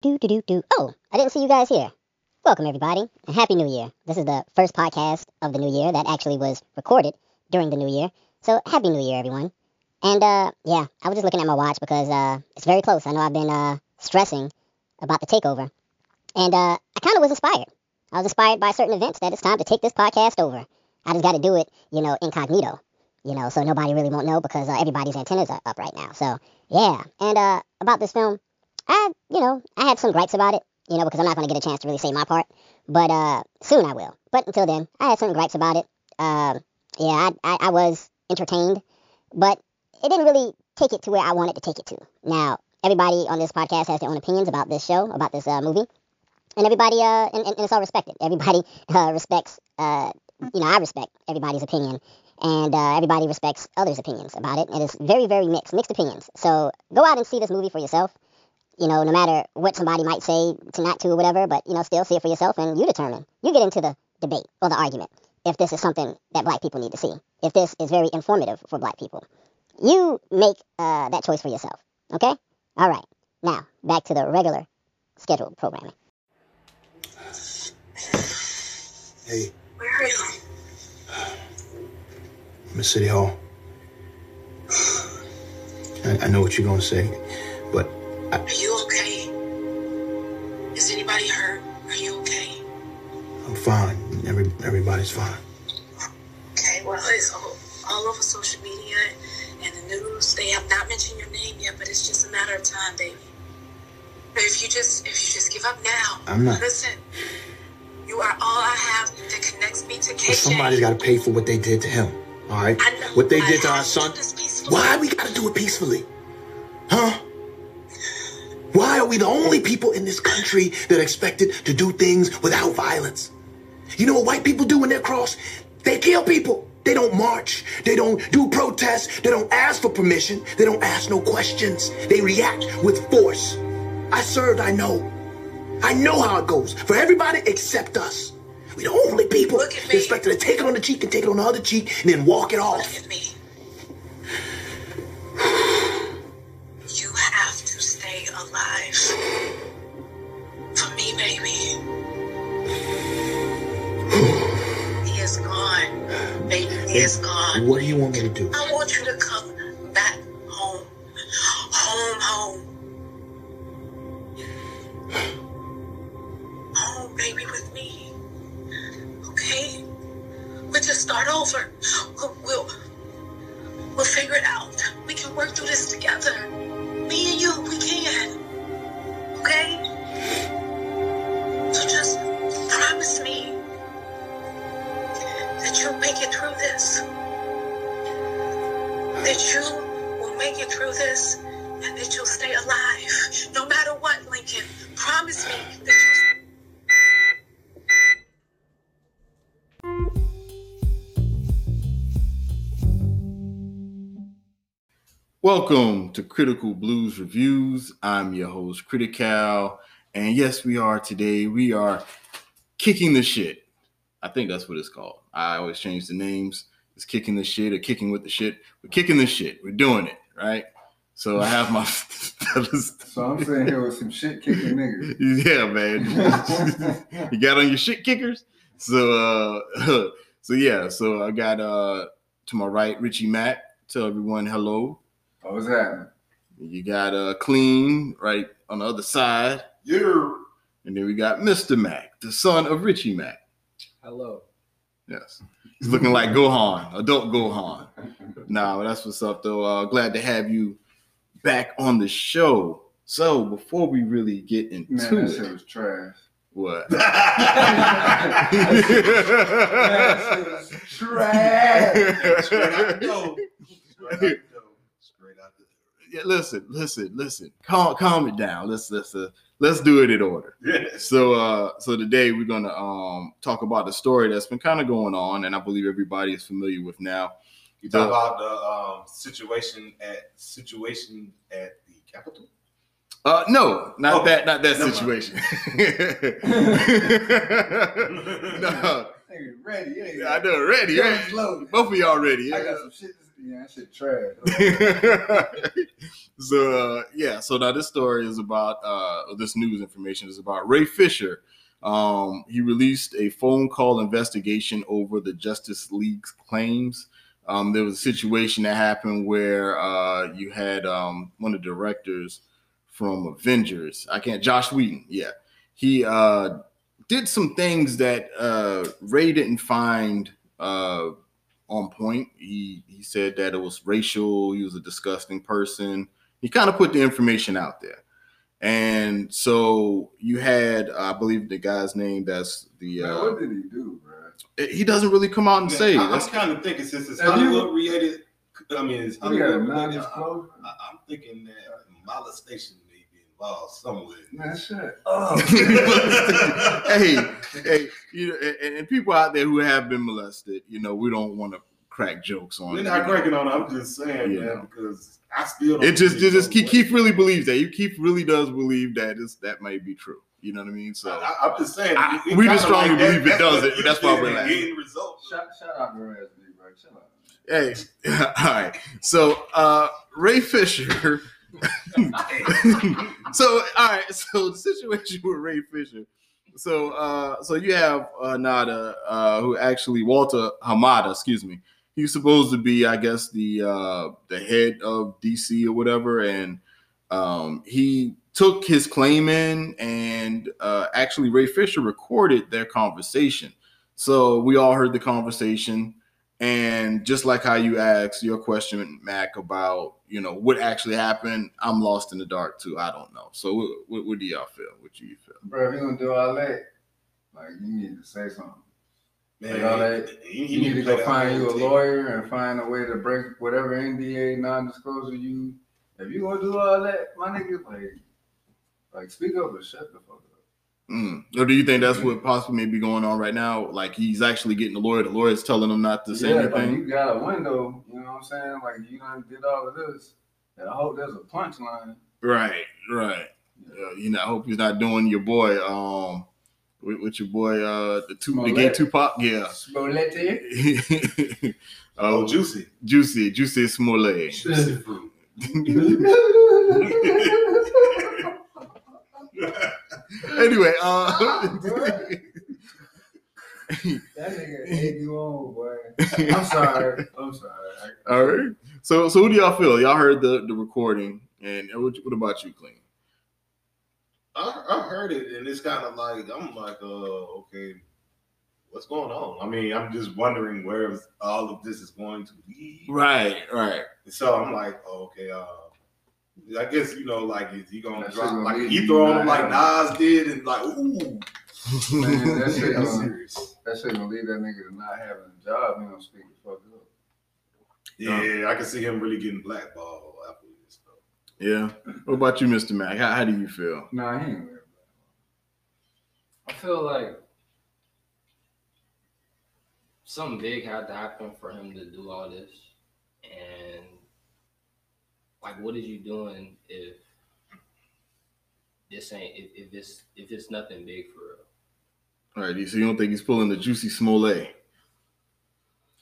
Do do do do. Oh, I didn't see you guys here. Welcome everybody, and happy New Year. This is the first podcast of the new year that actually was recorded during the new year. So happy New Year, everyone. And uh, yeah, I was just looking at my watch because uh, it's very close. I know I've been uh stressing about the takeover, and uh, I kind of was inspired. I was inspired by certain events that it's time to take this podcast over. I just got to do it, you know, incognito, you know, so nobody really won't know because uh, everybody's antennas are up right now. So yeah, and uh, about this film, I, you know, I had some gripes about it, you know, because I'm not going to get a chance to really say my part. But uh, soon I will. But until then, I had some gripes about it. Uh, yeah, I, I, I was entertained, but it didn't really take it to where I wanted to take it to. Now, everybody on this podcast has their own opinions about this show, about this uh, movie, and everybody, uh, and, and it's all respected. Everybody uh, respects, uh, you know, I respect everybody's opinion, and uh, everybody respects others' opinions about it. And it's very, very mixed, mixed opinions. So go out and see this movie for yourself you know, no matter what somebody might say to not to or whatever, but, you know, still see it for yourself and you determine. You get into the debate or the argument if this is something that black people need to see, if this is very informative for black people. You make uh, that choice for yourself, okay? All right. Now, back to the regular scheduled programming. Hey, Where are you? I'm at City Hall. I, I know what you're gonna say, but Are you okay? Is anybody hurt? Are you okay? I'm fine. Every everybody's fine. Okay, well, it's all, all over social media and the news. They have not mentioned your name yet, but it's just a matter of time, baby. But if you just if you just give up now, I'm not. Listen, you are all I have that connects me to KJ. But somebody's got to pay for what they did to him. All right. I know. What they I did to our son. Why we gotta do it peacefully? Huh? Why are we the only people in this country that are expected to do things without violence? You know what white people do when they're cross? They kill people. They don't march. They don't do protests. They don't ask for permission. They don't ask no questions. They react with force. I served, I know. I know how it goes. For everybody except us. We the only people expected to take it on the cheek and take it on the other cheek and then walk it off. Want me to do? I want you to come Critical Blues Reviews. I'm your host, Critical. And yes, we are today. We are kicking the shit. I think that's what it's called. I always change the names. It's kicking the shit or kicking with the shit. We're kicking the shit. We're doing it, right? So I have my So I'm sitting here with some shit kicking niggas. yeah, man. you got on your shit kickers. So uh so yeah, so I got uh to my right Richie Mack. Tell everyone hello. What was that? You got uh clean right on the other side. Yeah. And then we got Mr. Mac, the son of Richie Mac. Hello. Yes. He's looking like Gohan, adult Gohan. Nah, that's what's up though. Uh glad to have you back on the show. So before we really get into Man, that it, shit was trash. what? That shit was trash. Straight out the door. yeah, listen, listen, listen. Calm, calm it down. Let's let's uh, let's do it in order. Yeah. So uh so today we're gonna um talk about the story that's been kind of going on, and I believe everybody is familiar with now. You talk about the um, situation at situation at the Capitol. Uh no, not Oh, that not that mind. situation. no, ready. Yeah, yeah. I know Yeah, right? Both of y'all ready. I got some shit. Yeah, that shit trash. so uh, yeah, so now this story is about uh, this news information is about Ray Fisher. Um, he released a phone call investigation over the Justice League's claims. Um, there was a situation that happened where uh, you had um, one of the directors from Avengers. I can't. Josh Whedon. Yeah, he uh, did some things that uh, Ray didn't find uh, on point. He he said that it was racial. He was a disgusting person. He kind of put the information out there, and so you had, I believe, the guy's name. That's the. Man, Uh, what did he do, bro? he doesn't really come out and say. I, That's am kind of thinking since it's Have you- Hollywood related. I mean, it's He got Hollywood related. I, I'm thinking that molestation may be involved somewhere. Man, shut hey, hey, you know, and, and people out there who have been molested, you know, we don't want to crack jokes on. We're not you know. cranking on. it. I'm just saying, Yeah. man, because I still don't. It just, it just so, Keith, Keith really believes that. You Keith really does believe that that is that might be true. You know what I mean? So I, I'm just saying. I- it- it we just strongly like that- believe it that's does it. That's why we're interested in laughing. Getting results. Shout, shout out to Raspberry, bro. Chill out. hey, all right. So uh Ray Fisher. so all right. So the situation with Ray Fisher. So uh so you have uh Nada uh who actually Walter Hamada, excuse me. He's supposed to be, I guess, the uh the head of DC or whatever, and um he took his claim in and uh actually Ray Fisher recorded their conversation. So we all heard the conversation. And just like how you asked your question, Mac, about you know what actually happened, I'm lost in the dark too. I don't know. So what, what, what do y'all feel? What do you feel? Bro, if you gonna do all that, like you need to say something. Man, Like all that, he- he You need to go find you a tape. lawyer and find a way to break whatever NDA non-disclosure you. If you gonna do all that, my nigga, like, like speak up or shut the fuck up. Mm. Or do you think that's what possibly may be going on right now? Like he's actually getting the lawyer. The lawyer's telling him not to say yeah, like anything. you got a window. You know what I'm saying? Like you done did all of this. And I hope there's a punchline. Right, right. Uh, you know, I hope he's not doing your boy, um, with, with your boy, uh, the two, the gay Smollett. Tupac, yeah. Smollett. Oh, oh, juicy. juicy, juicy Smollett. Juicy fruit. anyway, uh, That nigga egg you on, boy. I'm sorry. I'm sorry. All right. So, so what do y'all feel? Y'all heard the the recording, and what, what about you, Clean? I, I heard it, and it's kind of like I'm like, uh, okay, what's going on? I mean, I'm just wondering where all of this is going to lead. Right, right. So I'm like, oh, okay, uh, I guess you know, like, is he gonna That drop gonna like lead he you throw him like Nas did, and like, ooh, Man, that shit I'm gonna- serious. That shit gonna lead that nigga to not having a job. He gonna speak the fuck up. Yeah, I can see him really getting blackballed after this. Though. Yeah. What about you, Mr. Mac? How, how do you feel? Nah, he ain't worried I feel like something big had to happen for him to do all this. And like what is you doing if this ain't if, if it's if it's nothing big for real? All right. So you don't think he's pulling the juicy Smollett?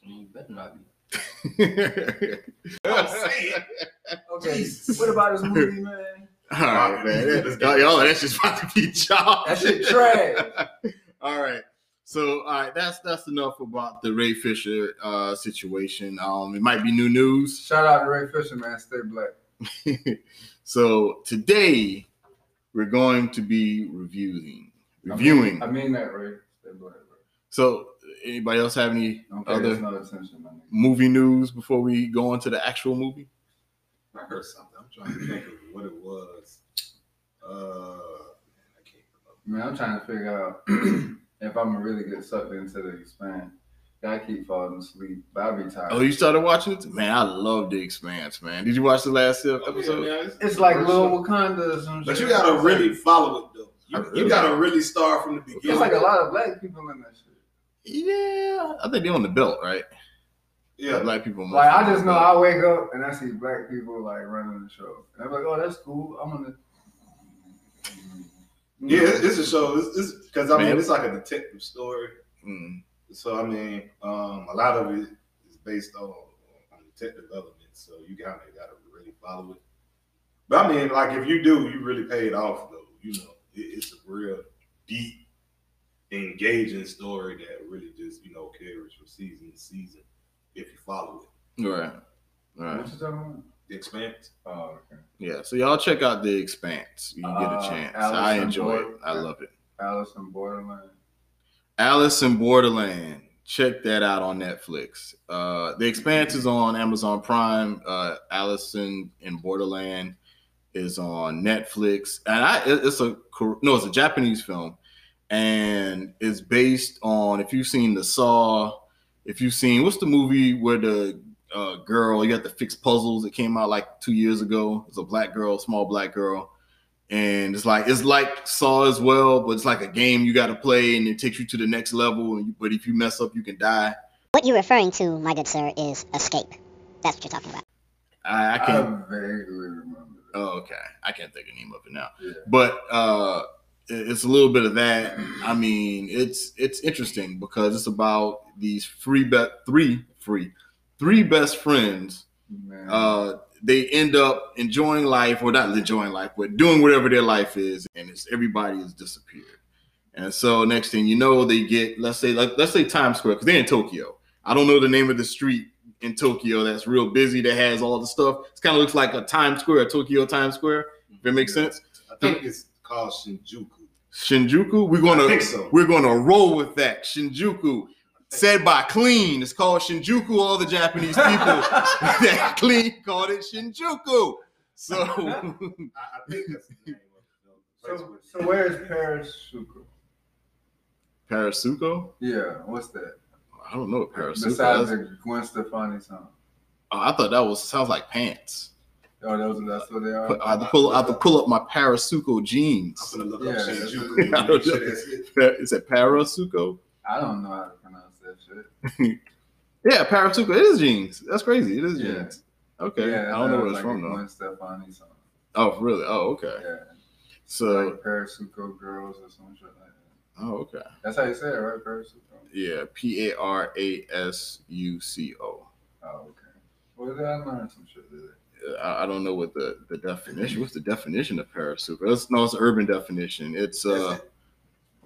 I mean, you better not be. I'm saying. Okay, what about this movie, man? All right, man. Y'all, y'all, that's just about to be job. That shit trash. all right. So, all right, that's that's enough about the Ray Fisher uh, situation. Um, it might be new news. Shout out to Ray Fisher, man. Stay black. so today we're going to be reviewing, reviewing. I mean that, Ray. Stay black, bro. So, anybody else have any Don't other us no attention, my nigga. movie news before we go into the actual movie? I heard something. I'm trying to think of what it was. Uh, I can't remember. Man, I'm trying to figure out if I'm gonna really get sucked into the expanse. I keep falling asleep, but I be tired. Oh, you started watching it? Man, I love The Expanse, man. Did you watch the last Oh, yeah, episode? it's- it's like Little show. Wakanda or some shit. But shit. you gotta really follow it though. You, really you gotta gotta. really start from the beginning. It's like a lot of black people in that shit. Yeah, I think they're on the belt, right? Yeah, black people. Like I just know I wake up and I see black people like running the show, and I'm like, oh, that's cool. I'm gonna. Yeah. It's, it's a show. It's because I mean Man. it's like a detective story. Mm. So I mean, um, a lot of it is based on, on tech development, so you kind of got to really follow it. But I mean, like if you do, you really pay it off though. You know, it, it's a real deep, engaging story that really just you know carries from season to season if you follow it. Right. Right. What you talking about? The Expanse. Oh, okay. Yeah. So y'all check out the Expanse. You get a Uh, chance. Alice I enjoy it. I love it. Alice in Borderland. Alice in Borderland. Check that out on Netflix. Uh, the Expanse is on Amazon Prime. Uh, Alice in, in Borderland is on Netflix, and I it's a no, it's a Japanese film, and it's based on if you've seen the Saw, if you've seen what's the movie where the uh, girl you have to fix puzzles. It came out like two years ago. It's a black girl, small black girl, and it's like it's like Saw as well, but it's like a game you got to play, and it takes you to the next level. And you, but if you mess up, you can die. What you're referring to, my good sir, is escape. That's what you're talking about. I, I I, can't. vaguely remember. That. Oh, okay. I can't think of the name of it now. Yeah. But uh it's a little bit of that. I mean, it's it's interesting because it's about these free bet three free three best friends. Uh they end up enjoying life, or not enjoying life, but doing whatever their life is, and it's everybody has disappeared. And so next thing you know, they get let's say like let's say Times Square because they're in Tokyo. I don't know the name of the street in Tokyo that's real busy that has all the stuff. It kind of looks like a Times Square, a Tokyo Times Square. If it makes sense. I think it's called Shinjuku. Shinjuku. We're gonna so. we're gonna roll with that. Shinjuku. Said by Clean. It's called Shinjuku. All the Japanese people that Clean called it Shinjuku. So I, I think that's the name of the so, so where's Paris Sucre? Parasuko? Yeah, what's that? I don't know what Parasuko Besides is. the Gwen Stefani song. Oh, I thought that was sounds like pants. Oh, those that's what they are. Put- I have to pull I have to pull up my Parasuko jeans. I'm gonna look Yeah, up Shinjuku. I don't Make sure know. that's it. Is it Parasuko? I don't know how to pronounce that shit. Yeah, Parasuko. It is jeans. That's crazy. It is Yeah. jeans. Okay. yeah, I don't know where it's like from though. Gwen Stefani song. Oh, really? Oh, okay. Yeah, So, like Parasuco Girls or some shit like that. oh, okay. That's how you say it, right? Parasuco. Yeah, P A R A S U C O. Oh, okay. Well, then I learned some shit today. I I don't know what the, the definition. What's the definition of parasuper? It's no, it's an urban definition. It's uh. It.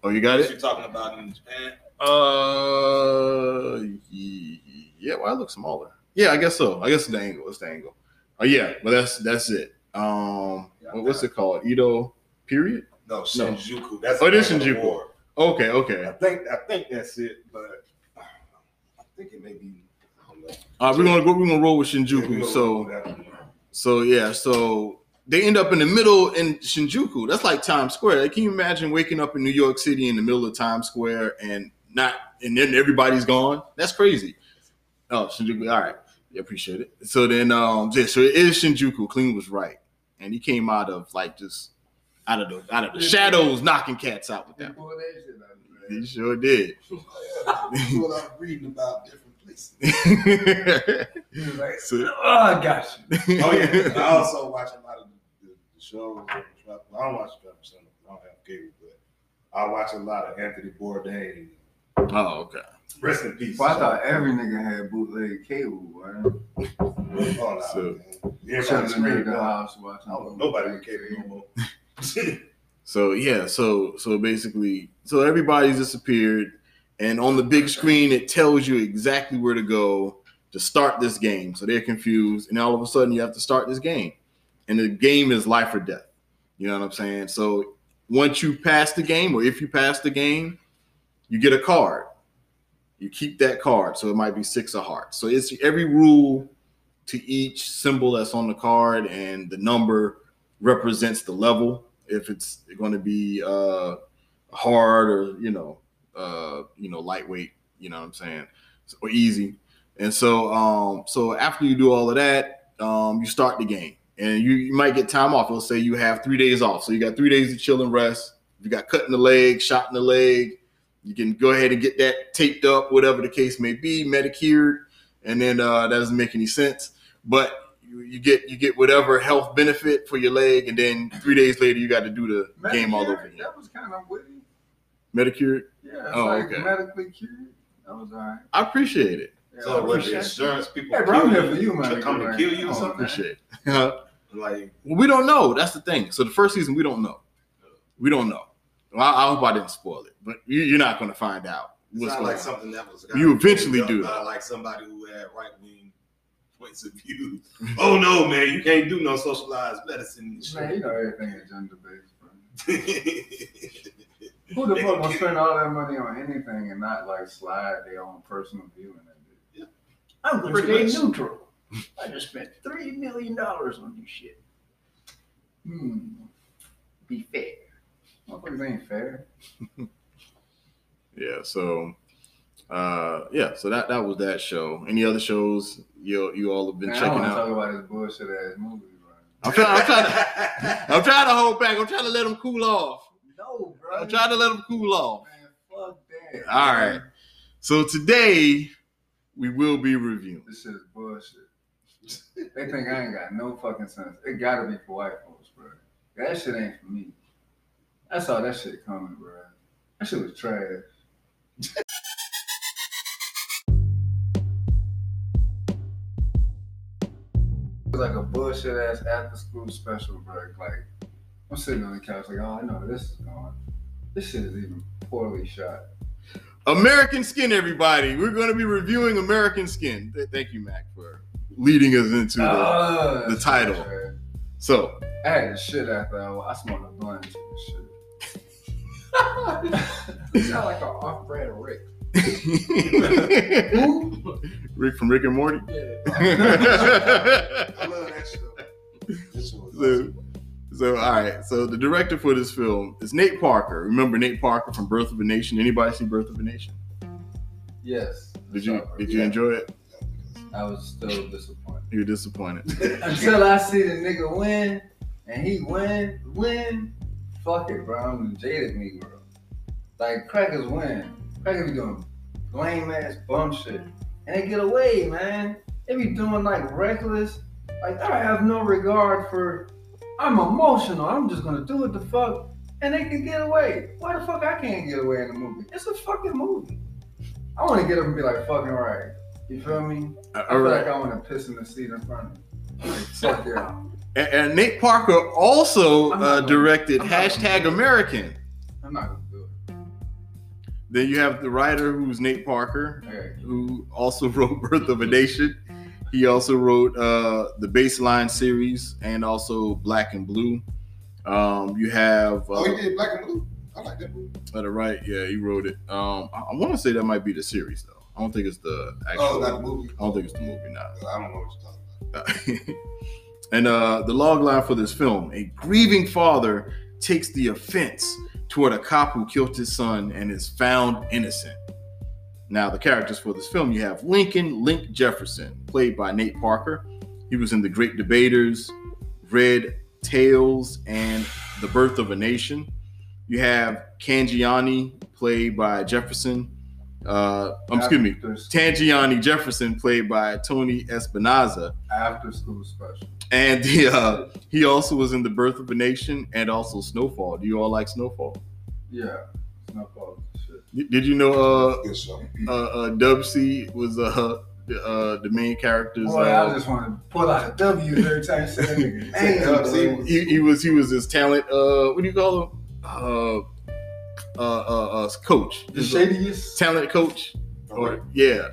Oh, you got What it. You're talking about in Japan? Uh, yeah. Well, I look smaller. Yeah, I guess so. I guess the angle. It's the angle. Oh yeah, but that's that's it. Um, what- what's it called? Edo period. No, Shinjuku. That's Oh, it is Shinjuku. ward. Okay, I okay. think I think that's it, but uh, I think it may be. I don't know. All right, we're gonna go. We're gonna roll with Shinjuku. gonna So. roll with that one. So yeah, so they end up in the middle in Shinjuku. That's like Times Square. Like, can you imagine waking up in New York City in the middle of Times Square and not and then everybody's gone? That's crazy. Oh, Shinjuku. All right. Yeah, appreciate it. So then um yeah, so it is Shinjuku. Clean was right. And he came out of like just out of the out of the shadows knocking cats out with that. pulled that shit out of He sure did. What I'm reading about different places. Like, So- oh, I got you. Oh yeah, I also watch a lot of the, the, the shows. I don't watch Center. I don't have cable, but I watch a lot of Anthony Bourdain. Oh, okay. Rest in peace. Well, I thought every nigga had bootleg cable, right? Oh, no, So- man. Everybody Chilling in the house watching. don't nobody with cable no more. So yeah, so so basically, so everybody's disappeared, and on the big screen it tells you exactly where to go to start this game. So they're confused, and all of a sudden you have to start this game, and the game is life or death. You know what I'm saying? So once you pass the game, or if you pass the game, you get a card. You keep that card, so it might be six of hearts. So it's every rule to each symbol that's on the card, and the number represents the level. If it's going to be uh, hard or you know, uh, you know, lightweight, you know what I'm saying, or easy. And so, um, so after you do all of that, um, you start the game, and you, you might get time off. It'll say you have three days off, so you got three days to chill and rest. You got cut in the leg, shot in the leg, you can go ahead and get that taped up, whatever the case may be, medicured, and then uh, that doesn't make any sense. But you, you get you get whatever health benefit for your leg, and then three days later you got to do the game all over again. That was kind of witty. Medicured. Yeah, it's Oh, like okay. medically cured. That was all right. I appreciate it. So I what appreciate the insurance people Hey, bro, I'm kill here for you, man. to come to Man. kill you or Come on, something? man. Appreciate. it. Like Well, we don't know. That's the thing. So the first season, we don't know. We don't know. Well, I, I hope I didn't spoil it, but you, you're not going to find out it's what's not going like on. something that was You eventually do. Not like somebody who had right wing points of view. oh no, man, you can't do no socialized medicine. and shit. Man, you know everything is gender based. Who the fuck will spend all that money on anything and not like slide their own personal view in that bitch? I'm Pretty pretty much. neutral. I just spent three million dollars on this shit. Hmm. Be fair. Motherfuckers ain't fair. Yeah. So, uh, yeah. So that that was that show. Any other shows you you all have been Man, checking to out? talk about this bullshit ass movie. I'm trying. I'm trying. To, I'm trying to hold back. I'm trying to let them cool off. No, bro. I'm trying to let them cool off. Man, fuck that. All right. So today we will be reviewing. This shit is bullshit. They think I ain't got no fucking sense. It gotta be for white folks, bro. That shit ain't for me. I saw that shit coming, bro. That shit was trash. It was like a bullshit ass after school special, bro. Like I'm sitting on the couch, like, oh, I know this is going. This shit is even poorly shot. American Skin, everybody. We're going to be reviewing American Skin. Th- Thank you, Mac, for leading us into the. Ah, the title. So, I had shit after I, I smoked a blunt and shit. You sound like an off-brand Rick. Rick from Rick and Morty. I love that show. Was So, so, all right. So, the director for this film is Nate Parker. Remember Nate Parker from Birth of a Nation? Anybody see Birth of a Nation? Yes. Did you. Did you enjoy it? I was still disappointed. You're disappointed. Until I see the nigga win and he win, win, fuck it, bro. I'm jaded me, bro. Like crackers win. Crackers be doing lame ass bum shit. And they get away, man. They be doing like reckless. Like I have no regard for I'm emotional. I'm just gonna do it the fuck. And they can get away. Why the fuck I can't get away in the movie? It's a fucking movie. I wanna get up and be like fucking right. You feel me? I all feel right. like I want to piss in the seat in front of me. Like, fuck yeah. And, and Nate Parker also uh, directed I'm not gonna hashtag. American. I'm not gonna do it. Then you have the writer who's Nate Parker, Okay. who also wrote Birth of a Nation. He also wrote uh, the Baseline series and also Black and Blue. Um, you have uh, Oh, he did Black and Blue. I like that movie. at the right, yeah, he wrote it. Um, I, I want to say that might be the series though. I don't think it's the actual. Oh, not the movie. I don't think it's the movie now. I don't know what you're talking about. and uh, the log line for this film: a grieving father takes the offense toward a cop who killed his son and is found innocent. Now, the characters for this film: you have Lincoln Link Jefferson, played by Nate Parker. He was in The Great Debaters, Red Tails, and The Birth of a Nation. You have Kangiani, played by Jefferson. Uh, um, excuse me, Tangiani Jefferson, played by Tony Espinosa. After school special. And the, uh, he also was in The Birth of a Nation and also Snowfall. Do you all like Snowfall? Yeah. Snowfall shit. Did you know uh, Good show. uh, uh, Dub C was uh, the, uh, the main character's? Boy, I Uh, just want to pull out a W every time you say that nigga. Say name, Dub C he, he was he was his talent. Uh, what do you call him? Uh, uh, uh, uh coach. The shadiest. talent coach. Or yeah,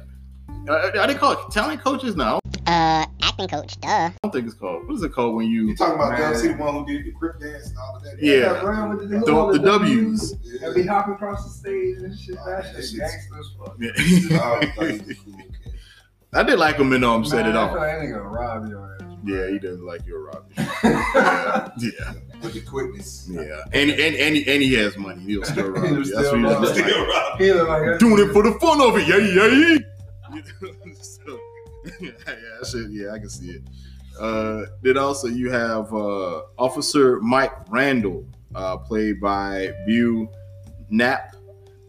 uh, are they called talent coaches now? Uh, acting coach, duh. I don't think it's called. What is it called when you? You talking about Man. Dub the one who did the crip dance and all of that? Yeah. That brand with the, The, all the W's. And be hopping across the stage and shit. Oh, That that shit shit's- gangster as fuck. Yeah. Oh, I thought he was a. I did like him in um set Man, it I off. feel like that nigga rob your ass. Yeah, he doesn't like your Robbie. yeah, yeah, With the quickness. yeah. And and and he, and he has money. He'll still rob He'll you. That's still what rob he's you. like. Still robbing. He look like. Doing it for the fun of it. Yeah, yeah, yeah. yeah, that shit, yeah, I can see it. Uh, then also you have uh, Officer Mike Randall, uh, played by Beau Knapp.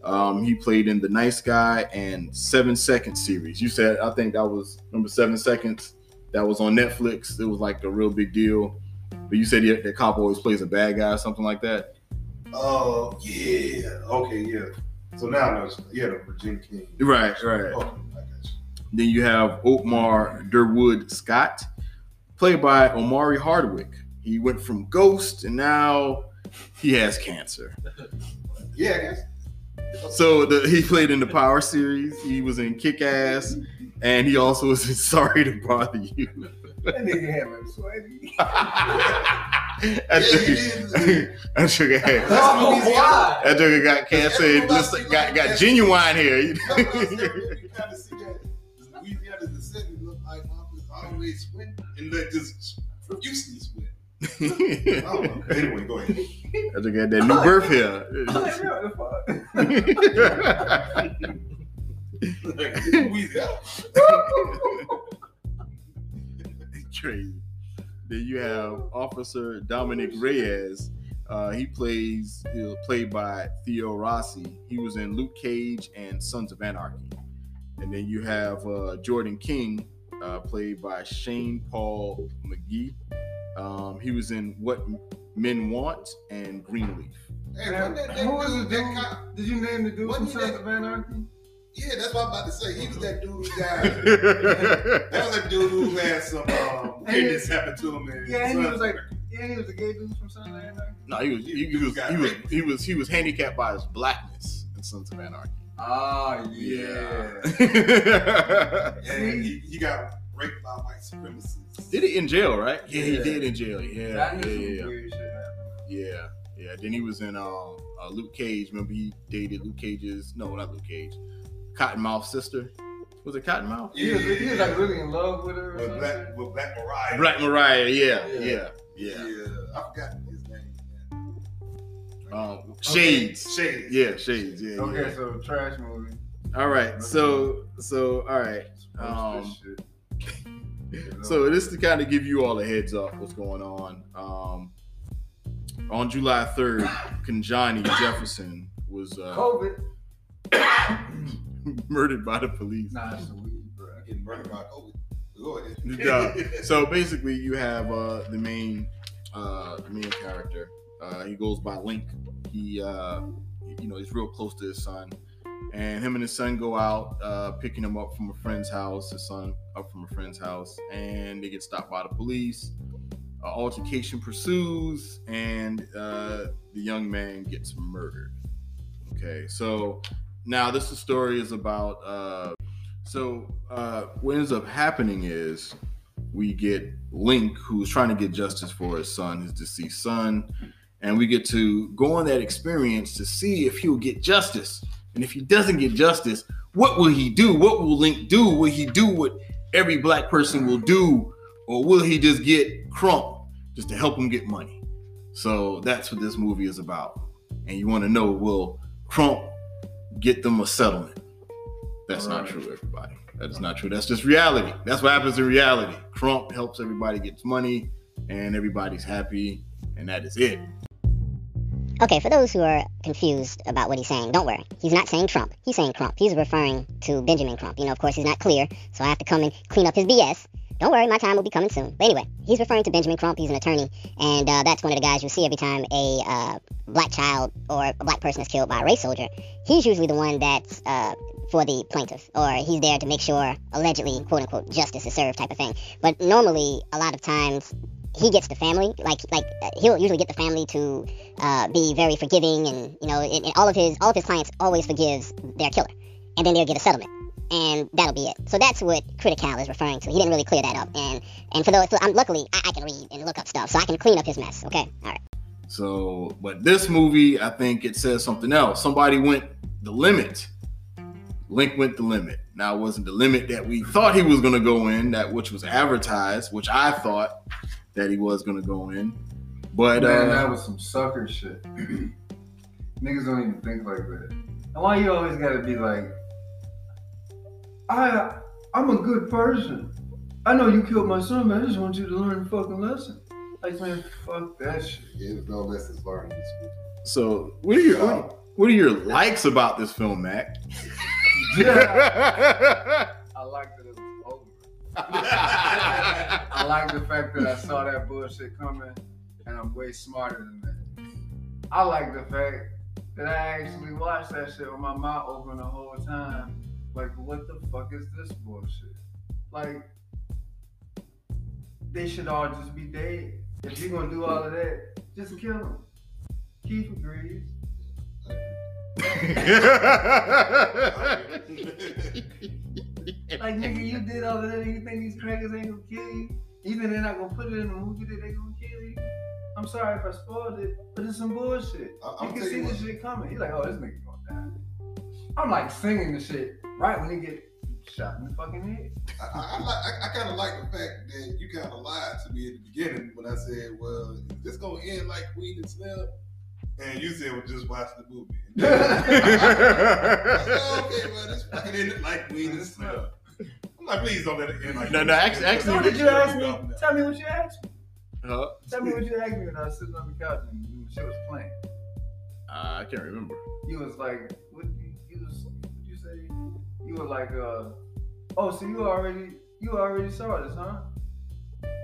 Um, he played in the Nice Guy and Seven Seconds series. You said I think that was number Seven Seconds. That was on Netflix. It was like a real big deal. But you said the, the cop always plays a bad guy or something like that. Oh, yeah. Okay, yeah. So now I know. Yeah, the Virginia King. Right, right. I you. Then you have Otmar Durwood Scott, played by Omari Hardwick. He went from Ghost and now he has cancer. Yeah, I guess. So the, he played in the Power series. He was in Kick Ass, and he also was in Sorry to Bother You. That nigga had me sweaty. that nigga, that nigga had- that nigga got cancer and got got genuine here. Always sweat and let just profusely don't know. Anyway, go ahead. I just got that new birth here. What the fuck? Like, Louisiana. Crazy. Then you have Officer Dominic Reyes. Uh, he plays he was played by Theo Rossi. He was in Luke Cage and Sons of Anarchy. And then you have uh, Jordan King, uh, played by Shane Paul McGhie. Um, he was in What Men Want and Greenleaf. Hey, wasn't that, that Who was dude, the that dude? cop? Did you name the dude from Wasn't Sons that- of Anarchy? Yeah, that's what I'm about to say. He was that dude who died. that was that dude who had some um, weirdness happen to him. And Yeah, and he was like, yeah, he was a gay dude from Sons of Anarchy. no, he was he, he was he was he was he was handicapped by his blackness in Sons of Anarchy. Ah, yeah. and he, he got raped by white supremacists. did it in jail, right? Yeah, he did in jail. Yeah, yeah, yeah, yeah, yeah. Then he was in um uh, Luke Cage. Remember he dated Luke Cage's no, not Luke Cage, Cottonmouth's sister. Was it Cottonmouth? He was, he was like really in love with her. With. Black, with Black Mariah. Black Mariah. Yeah, Yeah. yeah, Yeah. yeah. I forgot. Um, Shades. Shades. Yeah, Shades. Yeah. Okay, yeah. so trash movie. All right. So so all right. Um, Post this shit. So this to kind of give you all a heads up what's going on. Um, on July 3rd, Kanjani Jefferson was uh, COVID. murdered by the police. Nah, it's a weed, bro. Getting murdered by COVID. Go ahead. Yeah. So basically, you have uh, the main uh, the main character. Uh, he goes by Link. He uh, you know he's real close to his son, and him and his son go out uh, picking him up from a friend's house. His son up from a friend's house, and they get stopped by the police. Uh, altercation pursues, and uh, the young man gets murdered. Okay, so now this story is about. Uh, so uh, what ends up happening is we get Link, who's trying to get justice for his son, his deceased son, and we get to go on that experience to see if he'll get justice. And if he doesn't get justice, what will he do? What will Link do? Will he do what every black person will do, or will he just get crump just to help him get money? So that's what this movie is about. And you want to know, will Crump get them a settlement? That's not true, everybody. That is not true. That's just reality. That's what happens in reality. Crump helps everybody gets money, and everybody's happy, and that is it. Okay, for those who are confused about what he's saying, don't worry. He's not saying Trump. He's saying Crump. He's referring to Benjamin Crump. You know, of course, he's not clear, so I have to come and clean up his BS. Don't worry, my time will be coming soon. But anyway, he's referring to Benjamin Crump. He's an attorney, and uh, that's one of the guys you'll see every time a uh, black child or a black person is killed by a race soldier. He's usually the one that's uh, for the plaintiff, or he's there to make sure, allegedly, quote unquote, justice is served type of thing. But normally, a lot of times, he gets the family, like like uh, he'll usually get the family to uh, be very forgiving, and you know, and, and all of his all of his clients always forgives their killer, and then they'll get a settlement, and that'll be it. So that's what Critical is referring to. He didn't really clear that up, and and for those, I'm luckily I, I can read and look up stuff, so I can clean up his mess. Okay, all right. So, but this movie, I think it says something else. Somebody went the limit. Link went the limit. Now, it wasn't the limit that we thought he was going to go in, that which was advertised, which I thought that he was going to go in. But Man, uh, that was some sucker shit. Niggas don't even think like that. And why you always gotta be like, I, I'm a good person. I know you killed my son, but I just want you to learn the fucking lesson. Like, man, fuck that shit. Yeah, there's no lessons learned in this movie. so what are your what, what are your likes about this film, Mac? Yeah. like the fact that I saw that bullshit coming, and I'm way smarter than that. I like the fact that I actually watched that shit with my mouth open the whole time Like, what the fuck is this bullshit? Like, they should all just be dead. If you're gonna do all of that, just kill them. Keith agrees. Like, nigga, you did all of that, and you think these crackers ain't gonna kill you? Even they're not gonna put it in the movie that they gonna kill you. I'm sorry if I spoiled it, but it's some bullshit. I- you can see you this shit coming. You're like, oh, this nigga gonna die. I'm like singing the shit right when he get shot in the fucking head. I, I, I, I, I kind of like the fact that you kind of lied to me at the beginning when I said, "Well, is this gonna end like Queen and Slim?" And you said, "Well, just watch the movie." I said, okay, well, this fucking ended like Queen and Slim. I'm like, please don't let it end like. No, no, actually- actually- So did you ask me? Tell me what you asked me. Huh? Tell me what you asked me when I was sitting on the couch and the shit was playing. Uh, I can't remember. You was like, what you, you was, what you say? You were like, uh, oh, so you already, you already saw this, huh?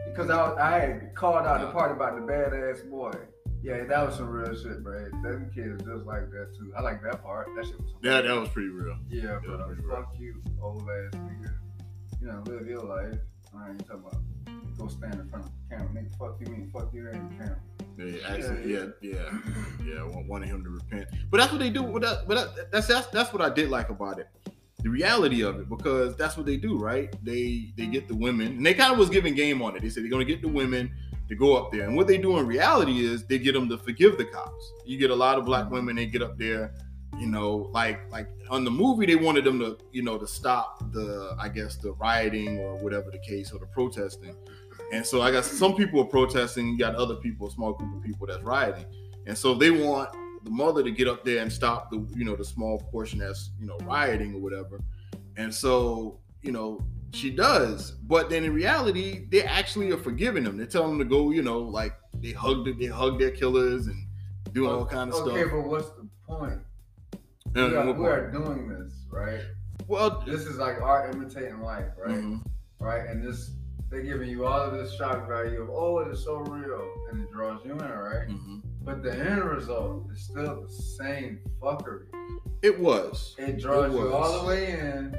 Because I, I had called out the part about the badass boy. Yeah, that was some real shit, bro. Them kids just like that too. I like that part. That shit was. Yeah, that was pretty real. Yeah, that bro. was pretty Fuck you, old ass nigga. You know, live your life. I ain't talking about go stand in front of the camera. Nigga, fuck you, mean fuck you, ain't the camera. Yeah, actually, yeah, yeah, yeah. wa- Wanted him to repent, but that's what they do. But that, but that, that's that's that's what I did like about it. The reality of it, because that's what they do, right? They they get the women, and they kind of was giving game on it. They said they're gonna get the women to go up there, and what they do in reality is they get them to forgive the cops. You get a lot of black mm-hmm. women, they get up there, you know, like like on the movie, they wanted them to, you know, to stop the, I guess, the rioting or whatever the case or the protesting. And so I guess some people are protesting, you got other people, a small group of people that's rioting. And so they want the mother to get up there and stop the, you know, the small portion that's, you know, rioting or whatever. And so, you know, she does. But then in reality, they actually are forgiving them. They tell them to go, you know, like they hug they hug their killers and doing all oh, kind of stuff. Okay, but what's the point? And we, are, we are doing this, right? well, This is like art imitating life, right? mhm. Right? And this, they're giving you all of this shock value of, oh, it is so real, and it draws you in, right? Mhm. But the end result is still the same fuckery. it was. It draws It you all the way in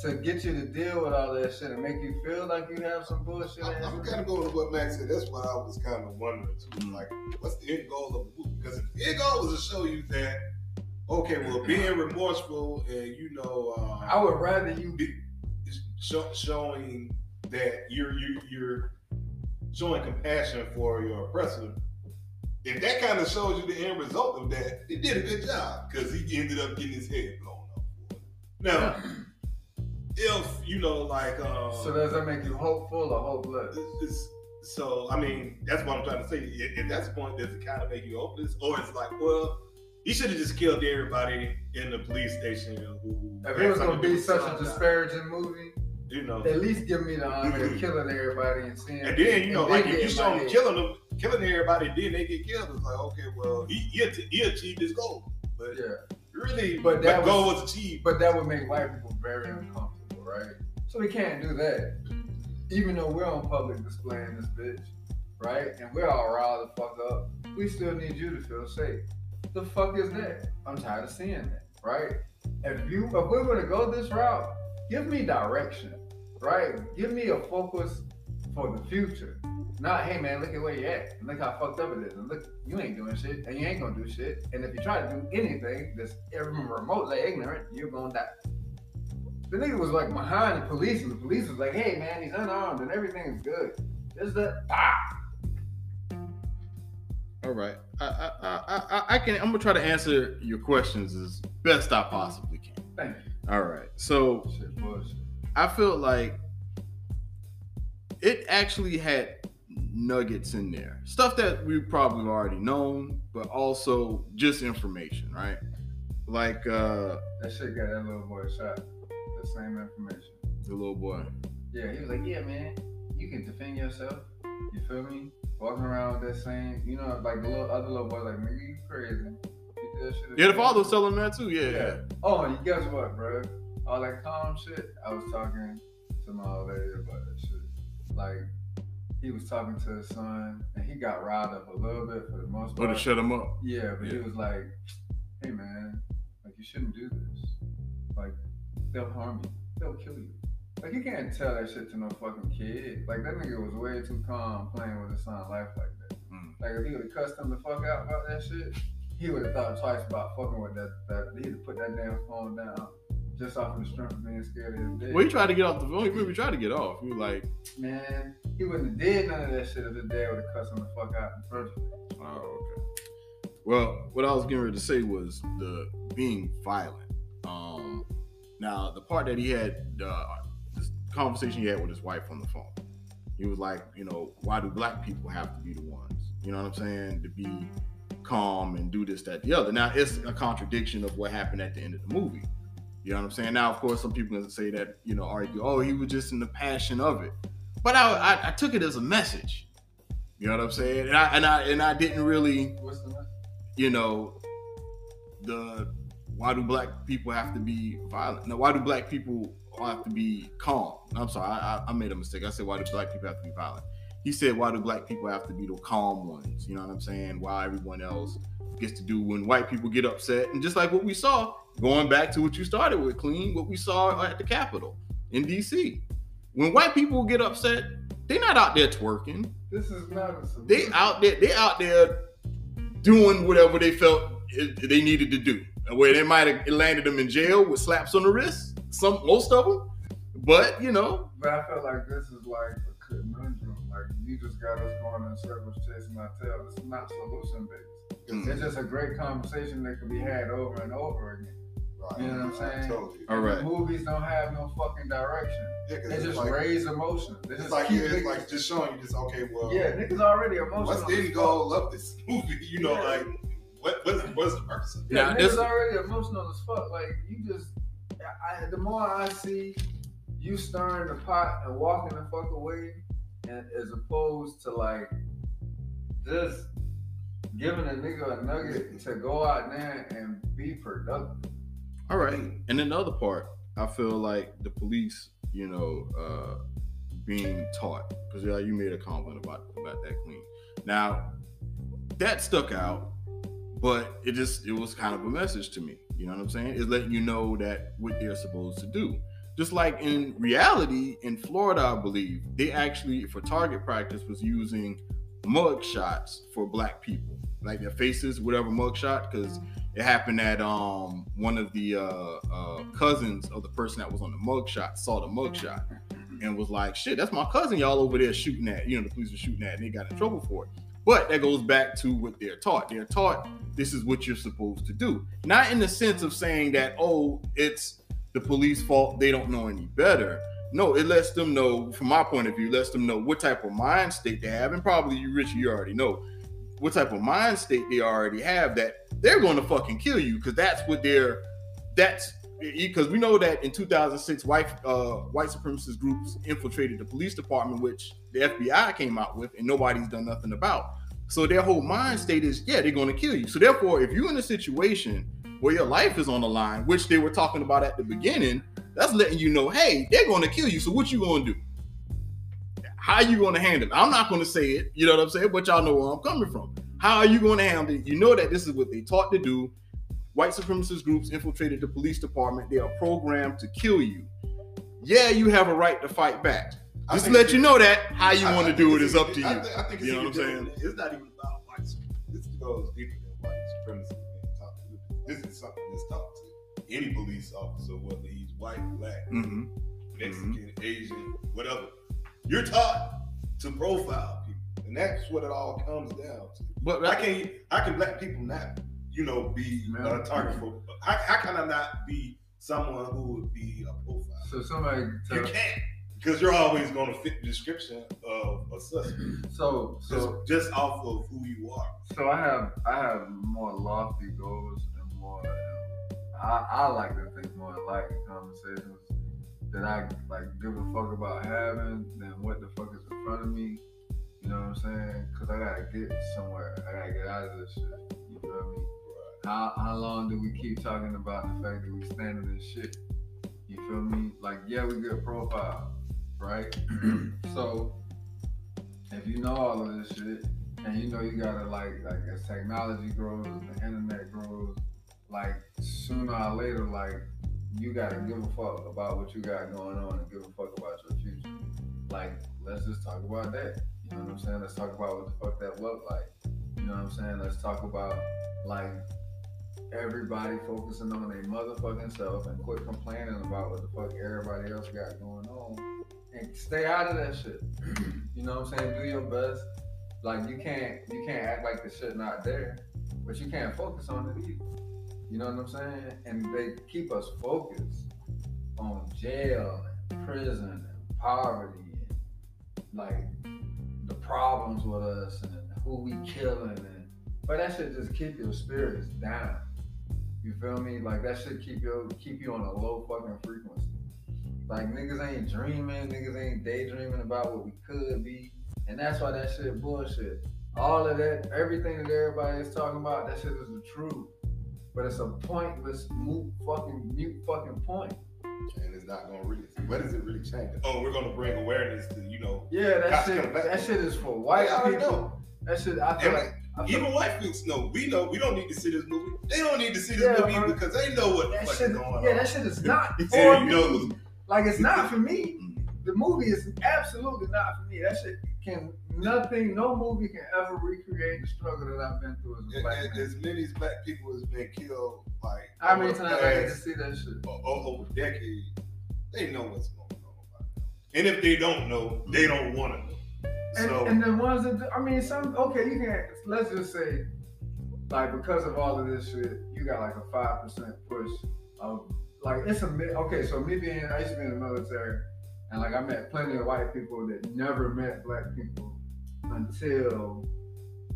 to get you to deal with all that shit and make you feel like you have some bullshit. I'm, I'm kind of going with what Max said. That's why I was kind of wondering too. Like, what's the end goal of the movie? Because the end goal was to show you that, okay, well, being remorseful and you know, uh, I would rather you be show, showing that you're you, you're showing compassion for your oppressor. If that kind of shows you the end result of that, they did a good job because he ended up getting his head blown off. for it. Now, if you know, like, uh, So does that make you hopeful or hopeless? it's- it's- so I mean, that's what I'm trying to say. At, at that point, does it kind of make you hopeless, or it's like, well, he should have just killed everybody in the police station who. If it was gonna be such a disparaging movie, you know. at least give me the honor of mm-hmm. killing everybody and seeing. And then you know, like if you show him killing them, killing everybody, then they get killed. It's like, okay, well, he he, he achieved his goal, but Yeah, really, But that goal was achieved. but that would make white people very uncomfortable, right? So we can't do that. Even though we're on public display in this bitch, right? And we're all riled the fuck up. We still need you to feel safe. The fuck is that? I'm tired of seeing that, right? If you if we're gonna go this route, give me direction, right? Give me a focus for the future. Not, hey man, look at where you at. And look how fucked up it is. And look, you ain't doing shit, and you ain't gonna do shit. And if you try to do anything that's even remotely ignorant, you're gonna die. The nigga was like behind the police, and the police was like, hey man, he's unarmed and everything is good. There's the ah. All right. I, I, I, I, I can. I'm gonna try to answer your questions as best I possibly can. Thank you. All right. So Shit, bullshit. I feel like it actually had nuggets in there, stuff that we probably already known, but also just information, right? Like uh That shit got that little boy shot. The same information. the little boy. Yeah, he was like, yeah, man, you can defend yourself. You feel me? Walking around with that same, you know, like the little other little boy, like, nigga, you crazy. You did that shit Yeah, the again." father was telling that too. Yeah, yeah. Yeah. Oh, and guess what, bro? All that calm shit. I was talking to my old lady about that shit. Like, he was talking to his son, and he got riled up a little bit for the most But part. to shut him up. Yeah, but he was like, "Hey, man, like you shouldn't do this. Like, they'll harm you. They'll kill you. Like you can't tell that shit to no fucking kid. Like that nigga was way too calm playing with his son life like that. Mm. Like if he would have cussed him the fuck out about that shit, he would have thought twice about fucking with that. That he'd have put that damn phone down just off of the strength of being scared of his dick. Well, he tried to get off the phone. He really tried to get off. He was like, Man, he wouldn't have did none of that shit if his dad would have cussed him the fuck out in the first place. Oh, okay. Well, what I was getting ready to say was the being violent. Um, now the part that he had, uh, conversation he had with his wife on the phone. He was like, you know, why do black people have to be the ones? You know what I'm saying? To be calm and do this, that, the other. Now it's a contradiction of what happened at the end of the movie. You know what I'm saying? Now, of course, some people gonna say that, you know, argue, oh, he was just in the passion of it. But I, I, I took it as a message. You know what I'm saying? And I and I and I didn't really What's the message? you know, the why do black people have to be violent? Now, why do black people have to be calm? I'm sorry, I, I- I made a mistake. I said why do black people have to be violent? He said why do black people have to be the calm ones? You know what I'm saying? Why everyone else gets to do when white people get upset, and just like what we saw, going back to what you started with, clean, what we saw at the Capitol in D.C. When white people get upset, they're not out there twerking This is not a solution. they out there they out there doing whatever they felt they needed to do where they might have landed them in jail with slaps on the wrist some most of them but you know But I feel like this is like a conundrum. Like you just got us going in circles chasing our tail. It's not solution based. Mm. It's just a great conversation that can be had over and over again. Right. You know what I'm saying? Totally. All right. Movies don't have no fucking direction. Yeah, 'cause They just like, raise emotion. They It's just like, keep yeah, it's like just showing you, just okay, well, yeah, niggas already emotional. what's the as end fuck. goal of this movie? You know, Yeah. like what what's what's the purpose? of? Yeah, Now, niggas this- already emotional as fuck. Like you just, I, the more I see you stirring the pot and walking the fuck away, and as opposed to like just giving a nigga a nugget to go out there and be productive. all right and another part i feel like the police you know uh being taught because yeah, you made a comment about about that queen. now that stuck out but it just it was kind of a message to me you know what i'm saying? Is letting you know that what they're supposed to do. Just like in reality in florida i believe they actually for target practice was using mug shots for black people. Like their faces whatever mug shot because it happened that um one of the uh, uh cousins of the person that was on the mug shot saw the mug shot and was like shit that's my cousin y'all over there shooting at you know the police were shooting at and they got in trouble for it but that goes back to what they're taught. They're taught this is what you're supposed to do. Not in the sense of saying that oh it's the police fault they don't know any better. No it lets them know from my point of view lets them know what type of mind state they have. And probably you richie you already know what type of mind state they already have that they're going to fucking kill you because that's what they're that's because we know that in 2006 white uh white supremacist groups infiltrated the police department which the fbi came out with and nobody's done nothing about. So their whole mind state is yeah they're going to kill you. So therefore if you're in a situation where your life is on the line which they were talking about at the beginning that's letting you know hey they're going to kill you. So what you going to do? How you going to handle it? I'm not going to say it you know what i'm saying? But y'all know where i'm coming from. How are you going to handle it? You know that this is what they taught to do. White supremacist groups infiltrated the police department. They are programmed to kill you. Yeah you have a right to fight back just to let you know that how you want to do it's up to you I think, I think You know what I'm saying? It's not even about white supremacy. This goes deeper than white supremacy being taught to. This is something that's taught to any police officer, whether he's white, black, Mhm. Mexican, Asian, whatever. You're taught to profile people, and that's what it all comes down to. but I can you, how can black people not, you know, be a target for? How, how can I not be someone who would be a profile? So somebody You can't because you're always going to fit the description of a suspect so just, so just off of who you are. So I have I have more lofty goals and more. I, I like to think more enlightened conversations that I like give a fuck about having than what the fuck is in front of me. You know what I'm saying? Cause I gotta get somewhere. I gotta get out of this shit. You feel me? How how long do we keep talking about the fact that we standing in this shit? You feel me? Like yeah, we get profile, right? so if you know all of this shit and you know you gotta like like as technology grows, the internet grows, like sooner or later, like you gotta give a fuck about what you got going on and give a fuck about your future. Like, let's just talk about that. You know what I'm saying? Let's talk about what the fuck that looked like. You know what I'm saying? Let's talk about like everybody focusing on their motherfucking self and quit complaining about what the fuck everybody else got going on. And stay out of that shit. you know what I'm saying? Do your best. Like you can't you can't act like the shit not there, but you can't focus on it either. You know what I'm saying? And they keep us focused on jail and prison and poverty and like the problems with us and who we killing and but that should just keep your spirits down. You feel me? Like that should keep you keep you on a low fucking frequency. Like niggas ain't dreaming, niggas ain't daydreaming about what we could be. And that's why that shit bullshit. All of that, everything that everybody is talking about, that shit is the truth. But it's a pointless moot fucking mute fucking point. And it's not gonna really. What is it really changing? Oh, we're gonna bring awareness to you know. Yeah, that shit that shit is for white I already people. That shit I feel And like I feel Even white folks know. We know. We don't need to see this movie. They don't need to see this Yeah, movie bro. because they know what the that fuck shit is going Yeah, on. that shit is not for me. Like it's not for me. Mm-hmm. The movie is absolutely not for me. That shit can nothing, no movie can ever recreate the struggle that I've been through as a black and man. as many as black people has been killed, like How many over times I had to see that shit? o- o- over decades, they know what's going on. And if they don't know, they don't want to know. And, So and the ones that I mean, some okay, you can let's just say, like because of all of this shit, you got like a five percent push of like it's a okay. So me being I used to be in the military, and like I met plenty of white people that never met black people until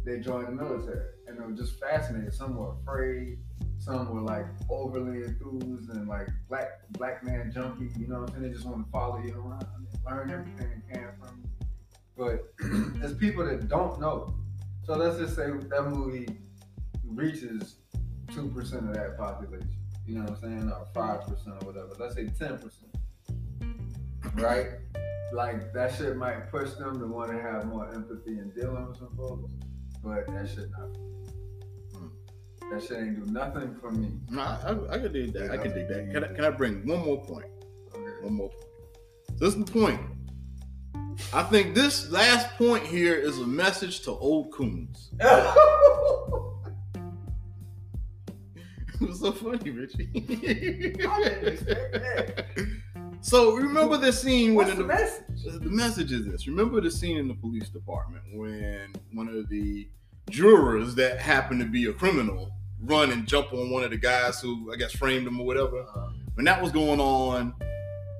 they joined the military, and they were just fascinated. Some were afraid, some were like overly enthused and like black black man junkie. You know what I'm saying? They just want to follow you around and learn everything they can from you but there's people that don't know. So let's just say that movie reaches two percent of that population. You know what I'm saying, or five percent or whatever. Let's say ten percent, right? Like that shit might push them to want to have more empathy and dealing with some folks, but that shit not. Me. Hmm. That shit ain't do nothing for me. No, I, I, I could dig that. I could dig that. Can I, can I bring one more point? Okay. One more point. So this is the point. I think this last point here is a message to old coons. What's so funny, Richie? didn't that. so remember the scene when What's the the, message? the message is this. Remember the scene in the police department when one of the jurors that happened to be a criminal run and jump on one of the guys who I guess framed him or whatever. When that was going on,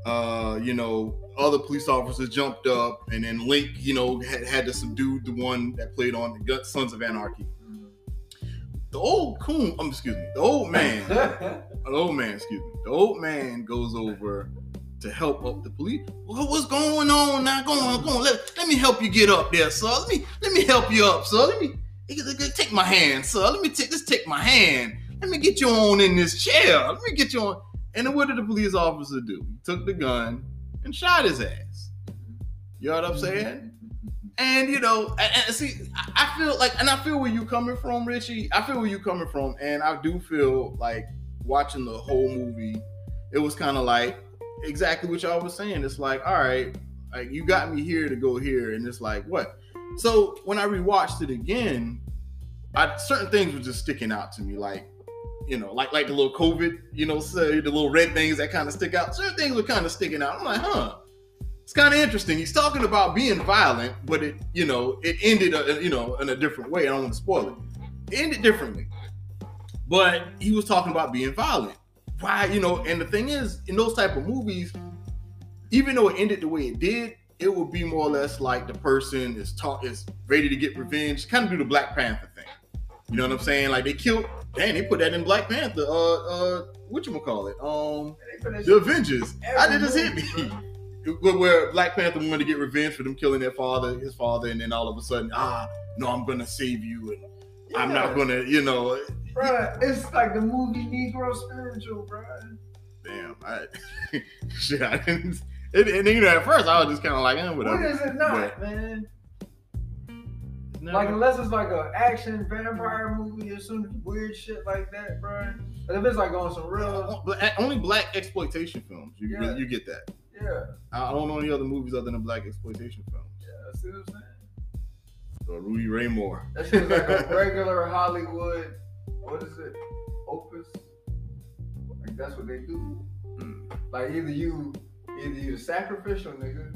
uh, you know, other police officers jumped up, and then Link, you know, had, had to subdue the one that played on the Gut Sons of Anarchy. The old coon, um, excuse me, the old man, the old man, excuse me, the old man goes over to help up the police. Well, what's going on now? Go on, go on. Let, let me help you get up there, sir. Let me let me help you up, sir. Let me eh, eh, eh, take my hand, sir. Let me take just take my hand. Let me get you on in this chair. Let me get you on. And then what did the police officer do? He took the gun and shot his ass. You know what I'm saying? And you know, and, and see, I feel like, and I feel where you coming from, Richie. I feel where you coming from, and I do feel like watching the whole movie. It was kind of like exactly what y'all was saying. It's like, all right, like you got me here to go here, and it's like what? So when I rewatched it again, I certain things were just sticking out to me, like you know, like like the little COVID, you know, the little red things that kind of stick out. Certain things were kind of sticking out. I'm like, huh. It's kind of interesting. He's talking about being violent, but it, you know, it ended, uh, you know, in a different way. I don't want to spoil it. It ended differently, but he was talking about being violent. Why, you know? And the thing is, in those type of movies, even though it ended the way it did, it would be more or less like the person is taught is ready to get revenge, kind of do the Black Panther thing. You know what I'm saying? Like they killed, damn, they put that in Black Panther. Uh, uh, what you gonna call it? Um, the Avengers. I did just hit me. Where- Black Panther wanted to get revenge for them killing their father, his father, and then all of a sudden, ah, no, I'm gonna save you, and I'm not gonna, you know, Bruh, it's like the movie Negro Spiritual, bruh. damn, I, shit, I didn't. And, and you know, at first I was just kind of like, eh, whatever. What is it not, But- man? Never. Like unless it's like a action vampire movie or some weird shit like that, bro. But if it's like on some real, Bla- only black exploitation films. You Yeah. you get that. yeah, I don't know any other movies other than black exploitation films. yeah. See what I'm saying? So Rudy Ray Moore. That shit's like a regular Hollywood. What is it? Opus. Like that's what they do. Mm. Like either you, either you the sacrificial nigga.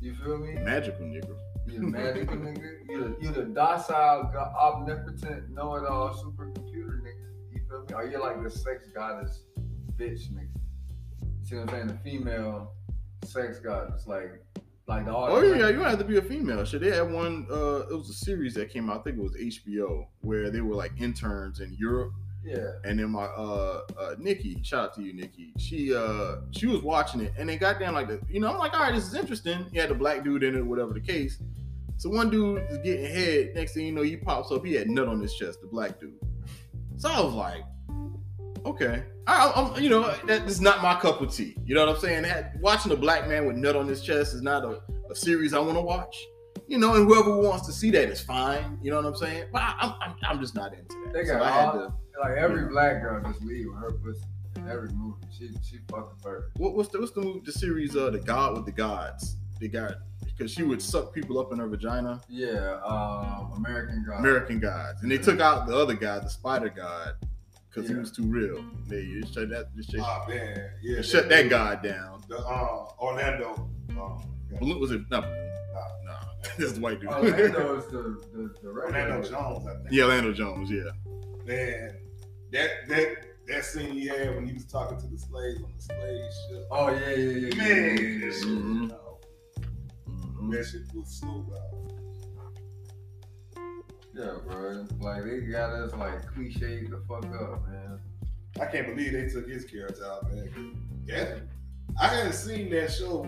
You feel me? Magical nigga. You the magical nigga. You the you the docile, omnipotent, know-it-all supercomputer nigga. You feel me? Or you're like the sex goddess bitch nigga. See what I'm saying? The female sex goddess, like like the Oh yeah, yeah, you don't have to be a female. Shit, they had one. Uh, it was a series that came out. I think it was HBO, where they were like interns in Europe. yeah. And then my uh, uh Nikki, shout out to you, Nikki. She uh she was watching it, and they got down like the, you know, I'm like, all right, this is interesting. He had a black dude in it, whatever the case. So one dude is getting head. Next thing you know, he pops up. He had nut on his chest, the black dude. So I was like, okay, I, I'm, you know, that is not my cup of tea. You know what I'm saying? That- watching a black man with nut on his chest is not a, a series I want to watch. You know, and whoever wants to see that is fine. You know what I'm saying? But I, I'm, I'm, I'm just not into that. They So got I had to. Like every black girl just leave with her pussy in every movie. She she fucking first. What, what's the what's the movie, the series? Uh, the God with the Gods. They got because she would suck people up in her vagina. Yeah, um, American Girl. American Gods, and they took out the other guy, the Spider God, because he was too real. They just shut that, just shut, Oh man, yeah. shut that god down. The uh, Orlando. Um, Bloom was it? No, no, no. That's the white dude. Orlando is the the, the Orlando regular. Jones, I think. yeah, Orlando Jones. Yeah. Man, that that that scene he had when he was talking to the slaves on the slave ship. Oh yeah, yeah, yeah. yeah, Man, yeah, yeah, that shit, yeah. Shit was so wild. Yeah, bro. Like they got us like cliched the fuck up, man. I can't believe they took his character out, man. Yeah, I hadn't seen that show.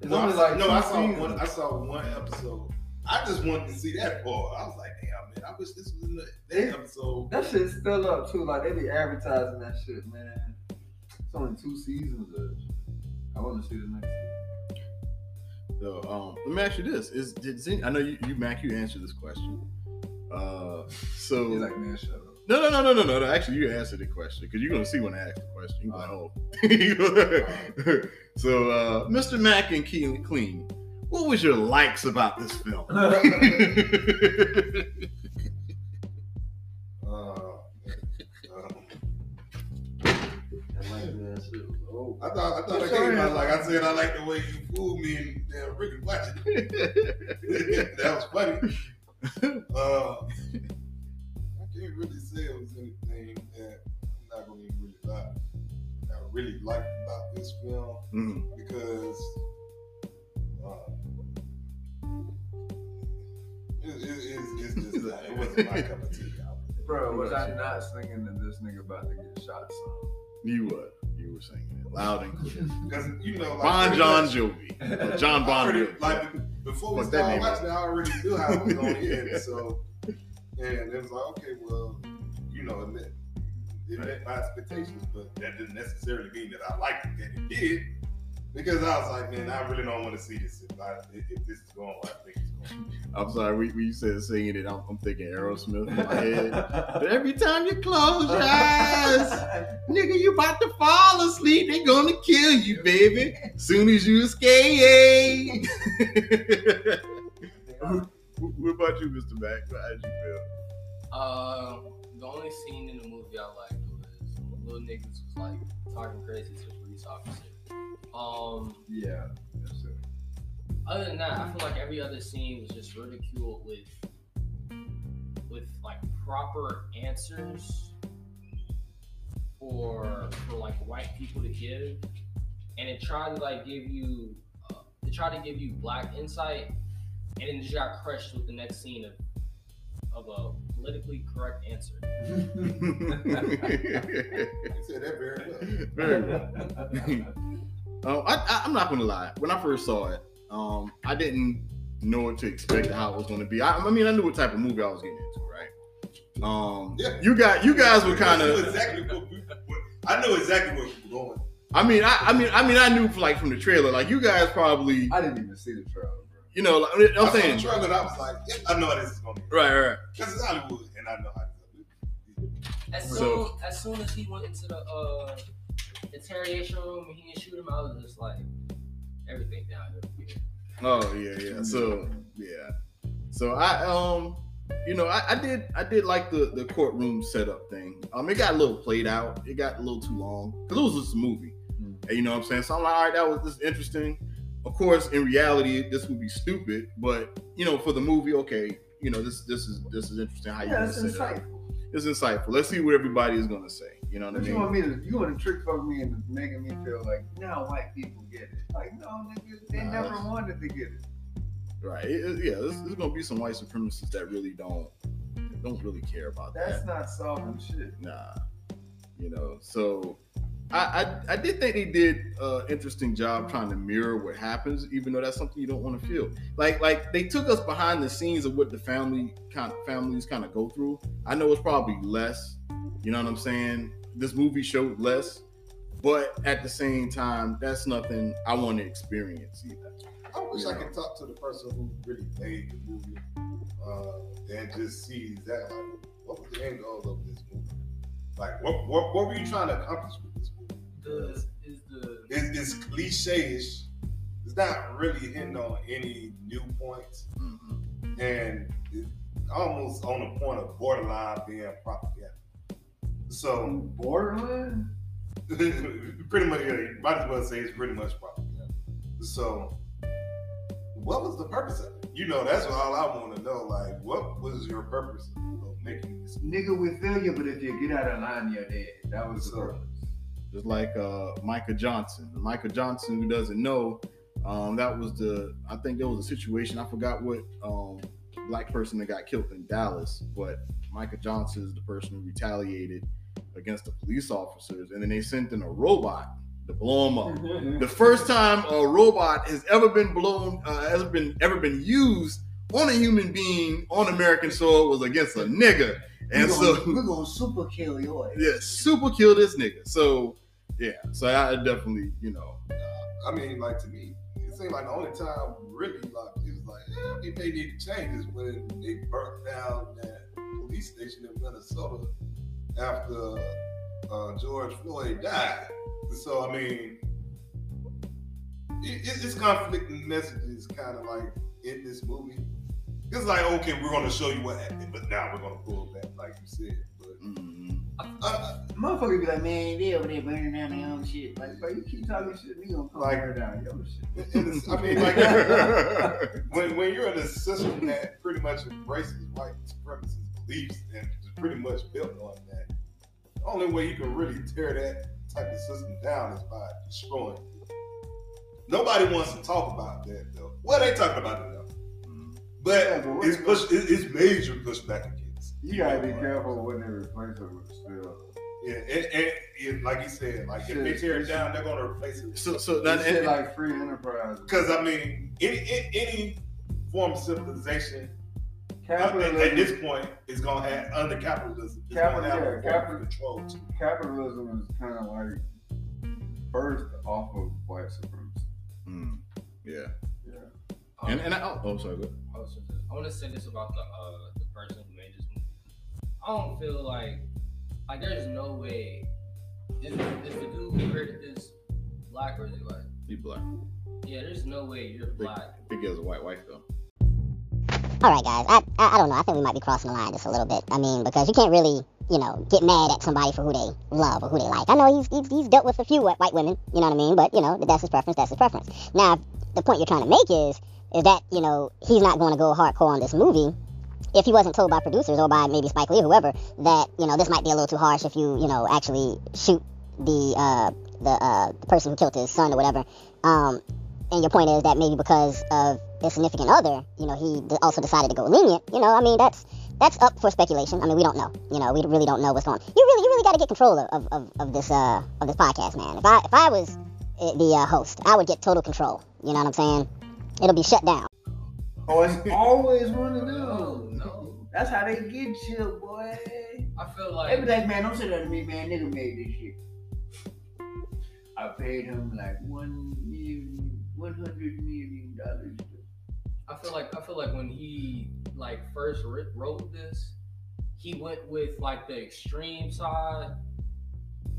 It's No, only I, like no, I saw seasons. one. I saw one episode. I just wanted to see that part. I was like, damn, man, I wish this was in the, that episode. That shit's still up too. Like they be advertising that shit, man. It's only two seasons of it. I want to see the next. Season. So um, let me ask you this: Is did Zen- I know you, you Mac, you answered this question. Uh, so He's like, man, shut up. No, no, no, no, no, no, no. Actually, you answered the question because you're gonna see when I ask the question. You're like, oh. so, uh, Mr. Mack and Keen Clean, what was your likes about this film? Oh. I thought I thought I What's your came out like I said. I like the way you fooled me and damn Ricky watching. that was funny. Uh, I can't really say it was anything that I'm not gonna even really lie. I really liked about this film Mhm. because uh, it, it, it's, it's just not, it wasn't my cup of tea. Bro, was I not singing that this nigga about to get shot song? Uh, you were, you were singing it loud and clear. Because you know, like Bon John Jovi, John Bon already- Jovi. Like before we started watching, I already knew how it was going to end. So, and it was like, okay, well, you know, it met, it met my expectations, but that didn't necessarily mean that I liked it. That it did, because I was like, man, I really don't want to see this. If, I, if, if this is going, what I think it's going. I'm sorry, we, we said singing it. I'm, I'm thinking Aerosmith in my head. But every time you close your eyes, nigga, you about to fall asleep. They gonna kill you, baby. Soon as you escape. what about you, Mr. Mac? How did you feel? Uh, the only scene in the movie I liked was when little niggas was like talking crazy to the police officer. Um, yeah, that's it. other than that, I feel like every other scene was just ridiculed with with like proper answers for for like white people to give, and it tried to like give you uh, it tried to give you black insight, and then just got crushed with the next scene of of a politically correct answer. You said that very well. Very well. Um, I, I, I'm not gonna lie. When I first saw it, um, I didn't know what to expect how it was gonna be. I, I mean, I knew what type of movie I was getting into, right? Um, Yeah. you got you guys were kind of I knew exactly what we, what, I know exactly where we were going. I mean, I, I mean, I mean, I knew like from the trailer, like you guys probably. I didn't even see the trailer, bro. you know, like, I'm I saw the trailer I was like, yeah, I know how this is gonna be. right, right. Because it's Hollywood, and I know how this As soon So- as soon as he went into the uh interrogation room and he didn't shoot him, I was just like everything down here. Oh yeah, yeah. So yeah. So I um you know I, I did I did like the the courtroom setup thing. Um it got a little played out. It got a little too long because it was just a movie. Mm. And you know what I'm saying? So I'm like, all right, that was this interesting. Of course, in reality, this would be stupid, but you know, for the movie, okay, you know, this this is this is interesting how you Yeah, gonna set it up. It's insightful. Let's see what everybody is gonna say. You know what I But you want me to you want to trick fuck me into making me feel like now white people get it. Like no nigga, they Nah, never wanted to get it. Right. It- it- yeah, there's, there's gonna be some white supremacists that really don't don't really care about that. That's not solving shit. nah you know so I, I i did think they did an interesting job trying to mirror what happens even though that's something you don't want to feel. Like like they took us behind the scenes of what the family kind of families kind of go through. I know it's probably less you know what i'm saying? This movie showed less but at the same time that's nothing i want to experience either. I wish I could talk to the person who really made the movie uh, and just see that like what was the end goal of this movie? Like what what, what were you trying to accomplish with? The is the It's, it's cliche-ish. It's not really hitting on any new points, Mhm. and it's almost on the point of borderline being propaganda. So Borderline? pretty much, yeah, you might as well say it's pretty much propaganda. So, what was the purpose of it? You know, that's all I want to know. Like, what was your purpose of making this? Nigga, we feel you, but if you get out of line, you're dead. That was the So- purpose. Just like uh, Micah Johnson. Micah Johnson, who doesn't know, um, that was the I think there was a situation. I forgot what um, black person that got killed in Dallas, but Micah Johnson is the person who retaliated against the police officers, and then they sent in a robot to blow him up. The first time a robot has ever been blown, uh, has been ever been used on a human being on American soil was against a nigga, and we're so gonna, we're gonna super kill your ass. yeah, super kill this nigga. So yeah, so I definitely, you know, I mean, like to me, it seemed like the only time really like it was like, yeah, if they need to change is when they burnt down that police station in Minnesota after uh, George Floyd died. So I mean, it, it- it's conflicting messages, kind of like in this movie. It's like, okay, we're going to show you what happened, but now we're going to pull back, like you said. But mm, uh, Motherfucker be like, man, they over there burning down their own shit. Like, bro, you keep talking shit, we gonna Like- burn down your shit. I mean, like, when, when you're in a system that pretty much embraces white supremacist beliefs and is pretty much built on that, the only way you can really tear that type of system down is by destroying it. Nobody wants to talk about that though. Well, they talking about it though, mm. but Yeah, but it's push, it's major pushback against. You gotta be careful when they replace it with still. Yeah, and, and, and like you said, like if they tear it down, they're gonna replace it. so so That that shit and, like free enterprise. Because I mean, any, any any form of civilization at, at this point is gonna have under capitalism. It's Capital- yeah, a capital- control capitalism is kind of like birthed off of white supremacy. mm, yeah, Yeah. and and I, oh, oh sorry, go. I was just- I want to say this about the uh, the person I don't feel like like there's no way is, is the dude who created this black or is he white? He black. Yeah, there's no way you're black. I think he has a white wife though. All right, guys. I, I I don't know. I think we might be crossing the line just a little bit. I mean, because you can't really, you know, get mad at somebody for who they love or who they like. I know he's he's, he's dealt with a few white white women. You know what I mean? But you know, that's his preference. That's his preference. Now, the point you're trying to make is is that you know he's not going to go hardcore on this movie if he wasn't told by producers or by maybe Spike Lee or whoever that you know this might be a little too harsh if you you know actually shoot the uh, the uh, the person who killed his son or whatever. Um, and your point is that maybe because of their significant other, you know, he also decided to go lenient. You know, I mean, that's that's up for speculation. I mean, we don't know. You know, we really don't know what's going. on. You really, you really got to get control of, of, of, this uh of this podcast, man. If I if I was uh, the uh, host, I would get total control. You know what I'm saying? It'll be shut down. Oh, it's always one of those. That's how they get you, boy. I feel like They be like, man, don't say that to me, man. Nigga made this shit. I paid him like one million, one hundred million dollars. I feel like I feel like when he like first wrote this, he went with like the extreme side,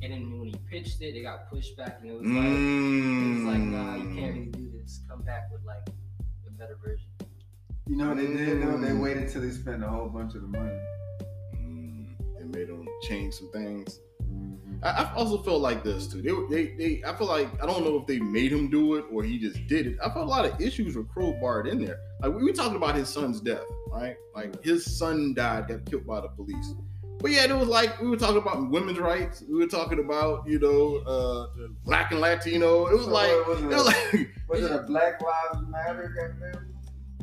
and then when he pitched it, it got pushed back, and it was like it was like nah, you can't mm. really do this. Come back with like a better version. You know what they did though? They Mm. waited till they spent a whole bunch of the money. Mm, it made them change some things. Mhm. I, I also felt like this too. They, were- they, they, I feel like I don't know if they made him do it or he just did it. I felt a lot of issues were crowbarred in there. Like we were talking about his son's death, right? Like his son died, got killed by the police. But yeah, it was like we were talking about women's rights. We were talking about you know uh, black and Latino. It was So like was it it? was like Was it a Black Lives Matter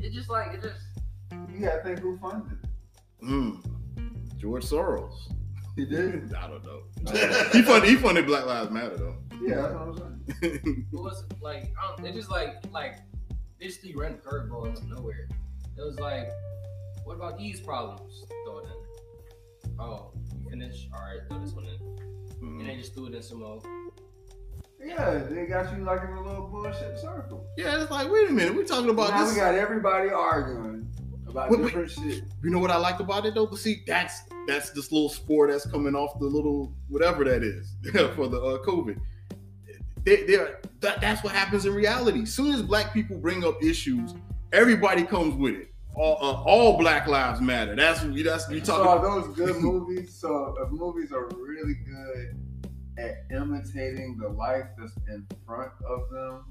goddamn? It just like it just You gotta think who funded it. mm, George Soros. He did? I don't know. he funded he funded Black Lives Matter though. Yeah, that's what I'm saying. it was like I don't, it just like like they just threw random curveball out of nowhere. It was like, what about these problems? Throw it in. Oh, you finished? All right, throw this one in. And they just threw it in some more. Yeah, they got you like in a little bullshit circle. Yeah, it's like, wait a minute, we're talking about now this. we got everybody arguing about Wait, wait. different shit. you know what I like about it though? But see, that's that's this little spore that's coming off the little whatever that is for the uh, COVID. They, they're, that, that's what happens in reality. Soon as black people bring up issues, everybody comes with it. All, uh, all Black Lives Matter. That's that's we So are talking. About. Those good movies? So if movies are really good at imitating the life that's in front of them,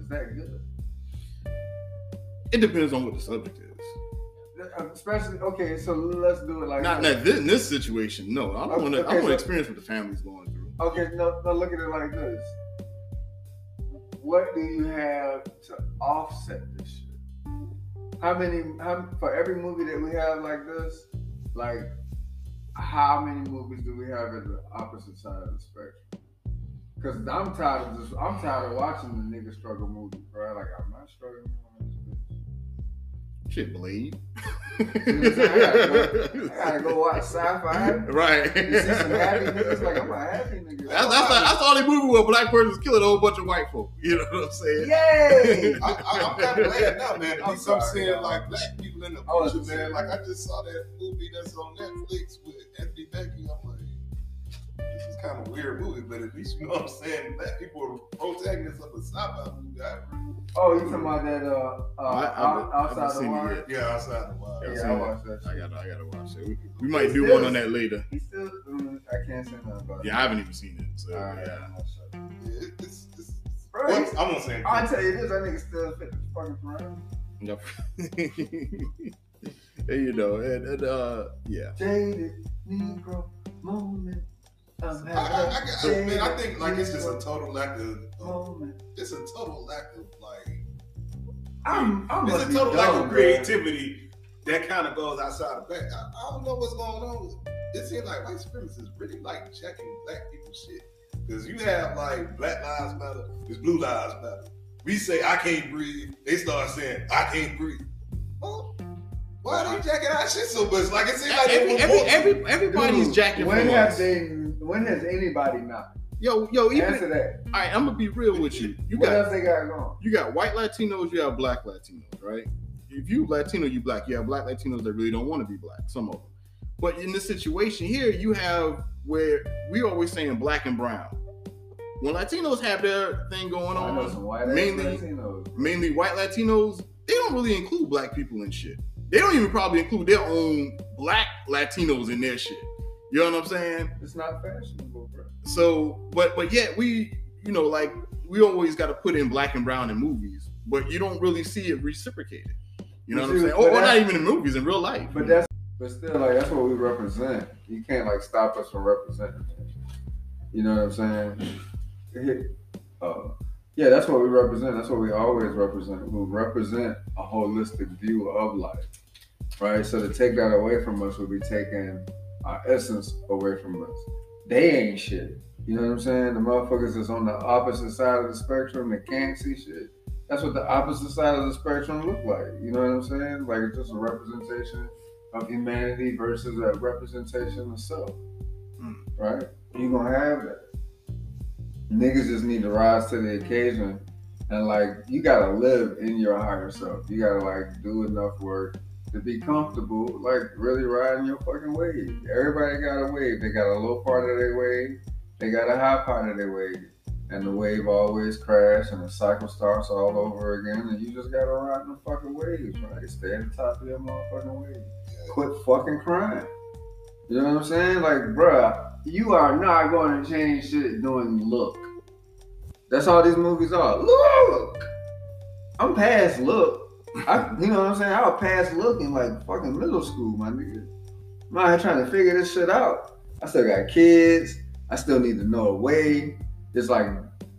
is that good? It depends on what the subject is. Uh, especially okay, so let's do it like Not, this. not this, in this situation. No, I don't want to. I Okay, want to so- experience what the family's going through. Okay, no, no, look at it like this. What do you have to offset this shit? How many, how, for every movie that we have like this, like, how many movies do we have at the opposite side of the spectrum? Because I'm tired of this, I'm tired of watching the nigga struggle movies, bro. Like, I'm not struggling on this bitch. Shit, Blade. You know what I'm saying? I gotta go, I gotta go watch sci-fi. Right. You see some happy niggas, like, I'm a happy nigga. That's, that's, the, that's the only movie where a black person's killing a whole bunch of white folk. You know what I'm saying? Yay! I, I, I'm kind of glad now, man. At I'm least I'm seeing y'all. like black people in the I picture, saying- man. Like I just saw that movie that's on Netflix with Anthony Mackie. I'm like, this is kind of a weird movie, but at least you know what I'm saying. Black people are protagonists of a sci-fi movie. I really, Oh, you talking about that uh, uh I- I out- haven't- I outside the seen wire? yeah, outside the Wire. Yeah, I've I seen that. I gotta, I gotta watch it. We, we might It's do still- one on that later. He still, mm, I can't say nothing about it. Yeah, I haven't even seen it. So Alright, yeah. I'm not sure. Yeah, it- it's, it's, it's, Bro, well, he's- I won't say. I tell you this, that nigga still fit the fucking parameter. Yep. and, you know, and, and uh, yeah. Jaded Negro moment. I, I, I, I, man, I think like it's just a total lack of. of moment. Um, it's a total lack of like. I'm, I'm It's a total lack of creativity that kind of goes outside of back. I, don't know what's going on. It seems like white supremacists really like checking black people's shit. Because you have like Black Lives Matter, it's Blue Lives Matter. We say I can't breathe. They start saying I can't breathe. Well, why are they jacking our shit so much? Like it seems like Every, every, every, everybody's Dude, jacking When from have us. they? When has anybody not? Yo, yo, even Answer that. all right. I'm gonna be real with you. You what got else they got going? you got white Latinos, you have black Latinos, right? If you Latino, you black. You have black Latinos that really don't want to be black. Some of them. But in this situation here, you have where we always saying black and brown. When Latinos have their thing going I know some on, white mainly- Latinos. mainly white Latinos, they don't really include black people in shit. They don't even probably include their own black Latinos in their shit. You know what I'm saying? It's not fashionable, bro. So, but but yet we, you know, like we always got to put in black and brown in movies, but you don't really see it reciprocated. You know But what I'm saying? Or, or not even in movies, in real life. But that's but still like that's what we represent. You can't like stop us from representing. You know what I'm saying? Uh, yeah, that's what we represent. That's what we always represent. We represent a holistic view of life, right? So to take that away from us would be taking our essence away from us. They ain't shit. You know what I'm saying? The motherfuckers that's on the opposite side of the spectrum that can't see shit. That's what the opposite side of the spectrum look like. You know what I'm saying? Like it's just a representation of humanity versus a representation of self. Mm. Right? You gonna have that. Niggas just need to rise to the occasion And like you gotta live in your higher self. You gotta like do enough work to be comfortable, like really riding your fucking wave. Everybody got a wave. They got a low part of their wave, they got a high part of their wave. And the wave always crash and the cycle starts all over again. And you just gotta ride the fucking waves, right? Stay at the top of your motherfucking wave. Quit fucking crying. You know what I'm saying? Like, bruh, you are not going to change shit doing look. That's all these movies are. Look! I'm past look. I, you know what I'm saying? I was past looking like fucking middle school, my nigga. I'm out here trying to figure this shit out. I still got kids. I still need to know a way. It's like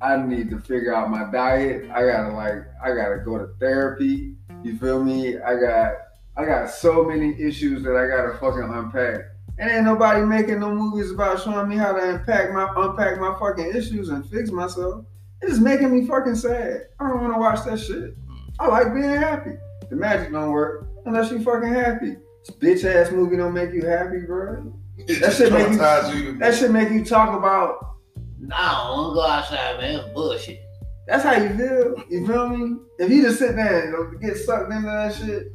I need to figure out my diet. I gotta like I gotta go to therapy. You feel me? I got I got so many issues that I gotta fucking unpack. And ain't nobody making no movies about showing me how to unpack my unpack my fucking issues and fix myself. It's just making me fucking sad. I don't want to watch that shit. I like being happy. The magic don't work unless you fucking happy. This bitch ass movie don't make you happy, bro. It That shit make you- you. That should make you talk about. Nah, I don't go outside, man. It's bullshit. That's how you feel. You feel me? If you just sit there and get sucked into that shit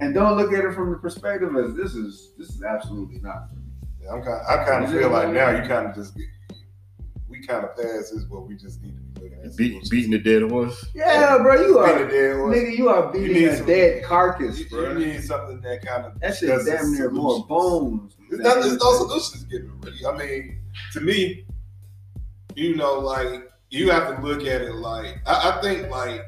and don't look at it from the perspective as this is this is absolutely not for me. Yeah, I'm kind. I kind of feel like now you kind of just get. We kind of past this, but we just need to be looking at Beating, beating the dead horse. Yeah, bro, you Beating are the dead horse. nigga. You are beating need a some- dead carcass, You, bro. you need something that kind of That shit damn near more bones. It's than not. It's no anything. solutions given, really. I mean, to me, you know, like you have to look at it like I, I think like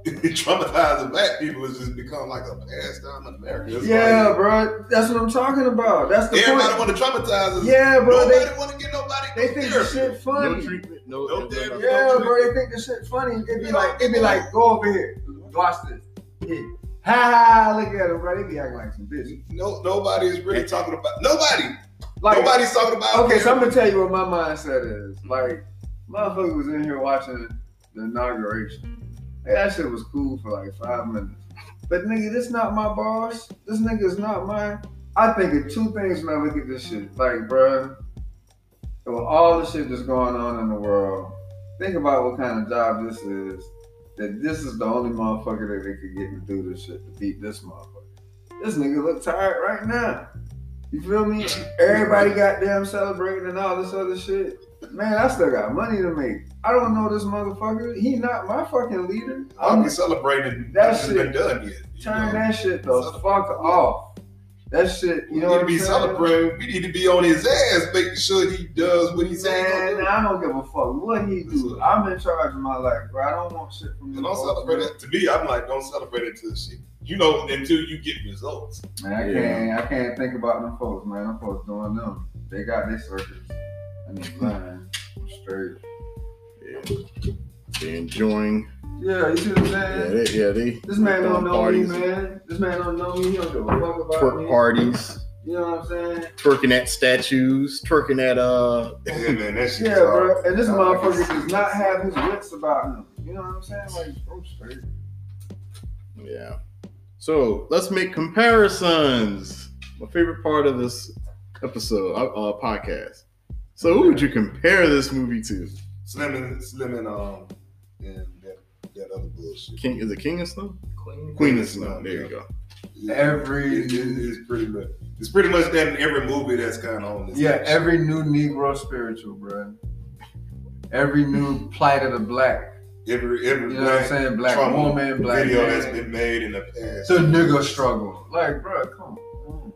traumatizing black people has just become like a pastime in America. It's Yeah, like, bro. That's what I'm talking about. That's the everybody point. want to traumatize us. Yeah, bro. Nobody They, want to get nobody. they think the therapy. shit No funny. treatment. No. No no- therapy. no- Yeah, bro, they think the shit funny. It'd be like, it'd be like, go over here, watch this. Yeah. Ha ha, look at them, bro. They be acting like some bitch. No, nobody is really talking about nobody. Like, Nobody's talking about. okay, so I'm gonna tell you what my mindset is. Like, motherfucker was in here watching the inauguration. Hey, that shit was cool for like five minutes. But nigga, this not my boss. This nigga is not mine. I think of two things when I look at this shit. Like, bruh, with all the shit that's going on in the world, think about what kind of job this is. That this is the only motherfucker that they could get to do this shit, to beat this motherfucker. This nigga look tired right now. You feel me? Everybody goddamn celebrating and all this other shit. Man, I still got money to make. I don't know this motherfucker. He not my fucking leader. I'm I'm be celebrating. That That has shit- been done yet. turn know? that shit the fuck off. That shit, you We know need what to I'm be celebrating. We need to be on his ass, making sure he does what he said. he Man, do. I don't give a fuck what he do. I'm in charge of my life, bro. I don't want shit from you. Don't celebrate it. To me, I'm like, don't celebrate it until shit. You know, until you get results. Man, I Yeah. can't. I can't think about them folks, man. Them folks doing them. They got their circus. And they blind. Straight. Yeah. They're enjoying. Yeah, you see what I'm saying? Yeah, saying? they, yeah, they. This man don't know parties, me, man. This man don't know me. He don't give a fuck about Twerk me. parties, You know what I'm saying? twerking at statues, twerking at uh. Yeah, man, that shit. Yeah, bro. And this Nah, motherfucker does not have his wits about him. You know what I'm saying? Like, bro, straight. Yeah. So let's make comparisons. My favorite part of this episode, uh, uh, podcast. So who would you compare this movie to? Slim and Slim and um and that that other bullshit. King is it King of Snow? Queen. Queen of Snow. There you go. Every- it, it, it's pretty much it's pretty much that in every movie that's kind of on this. Yeah, every new Negro spiritual, bro. Every new plight of the black. every every You know what I'm black saying? Black trauma woman, black video man. that's been made in the past. The nigga struggle. Like, bro, come on.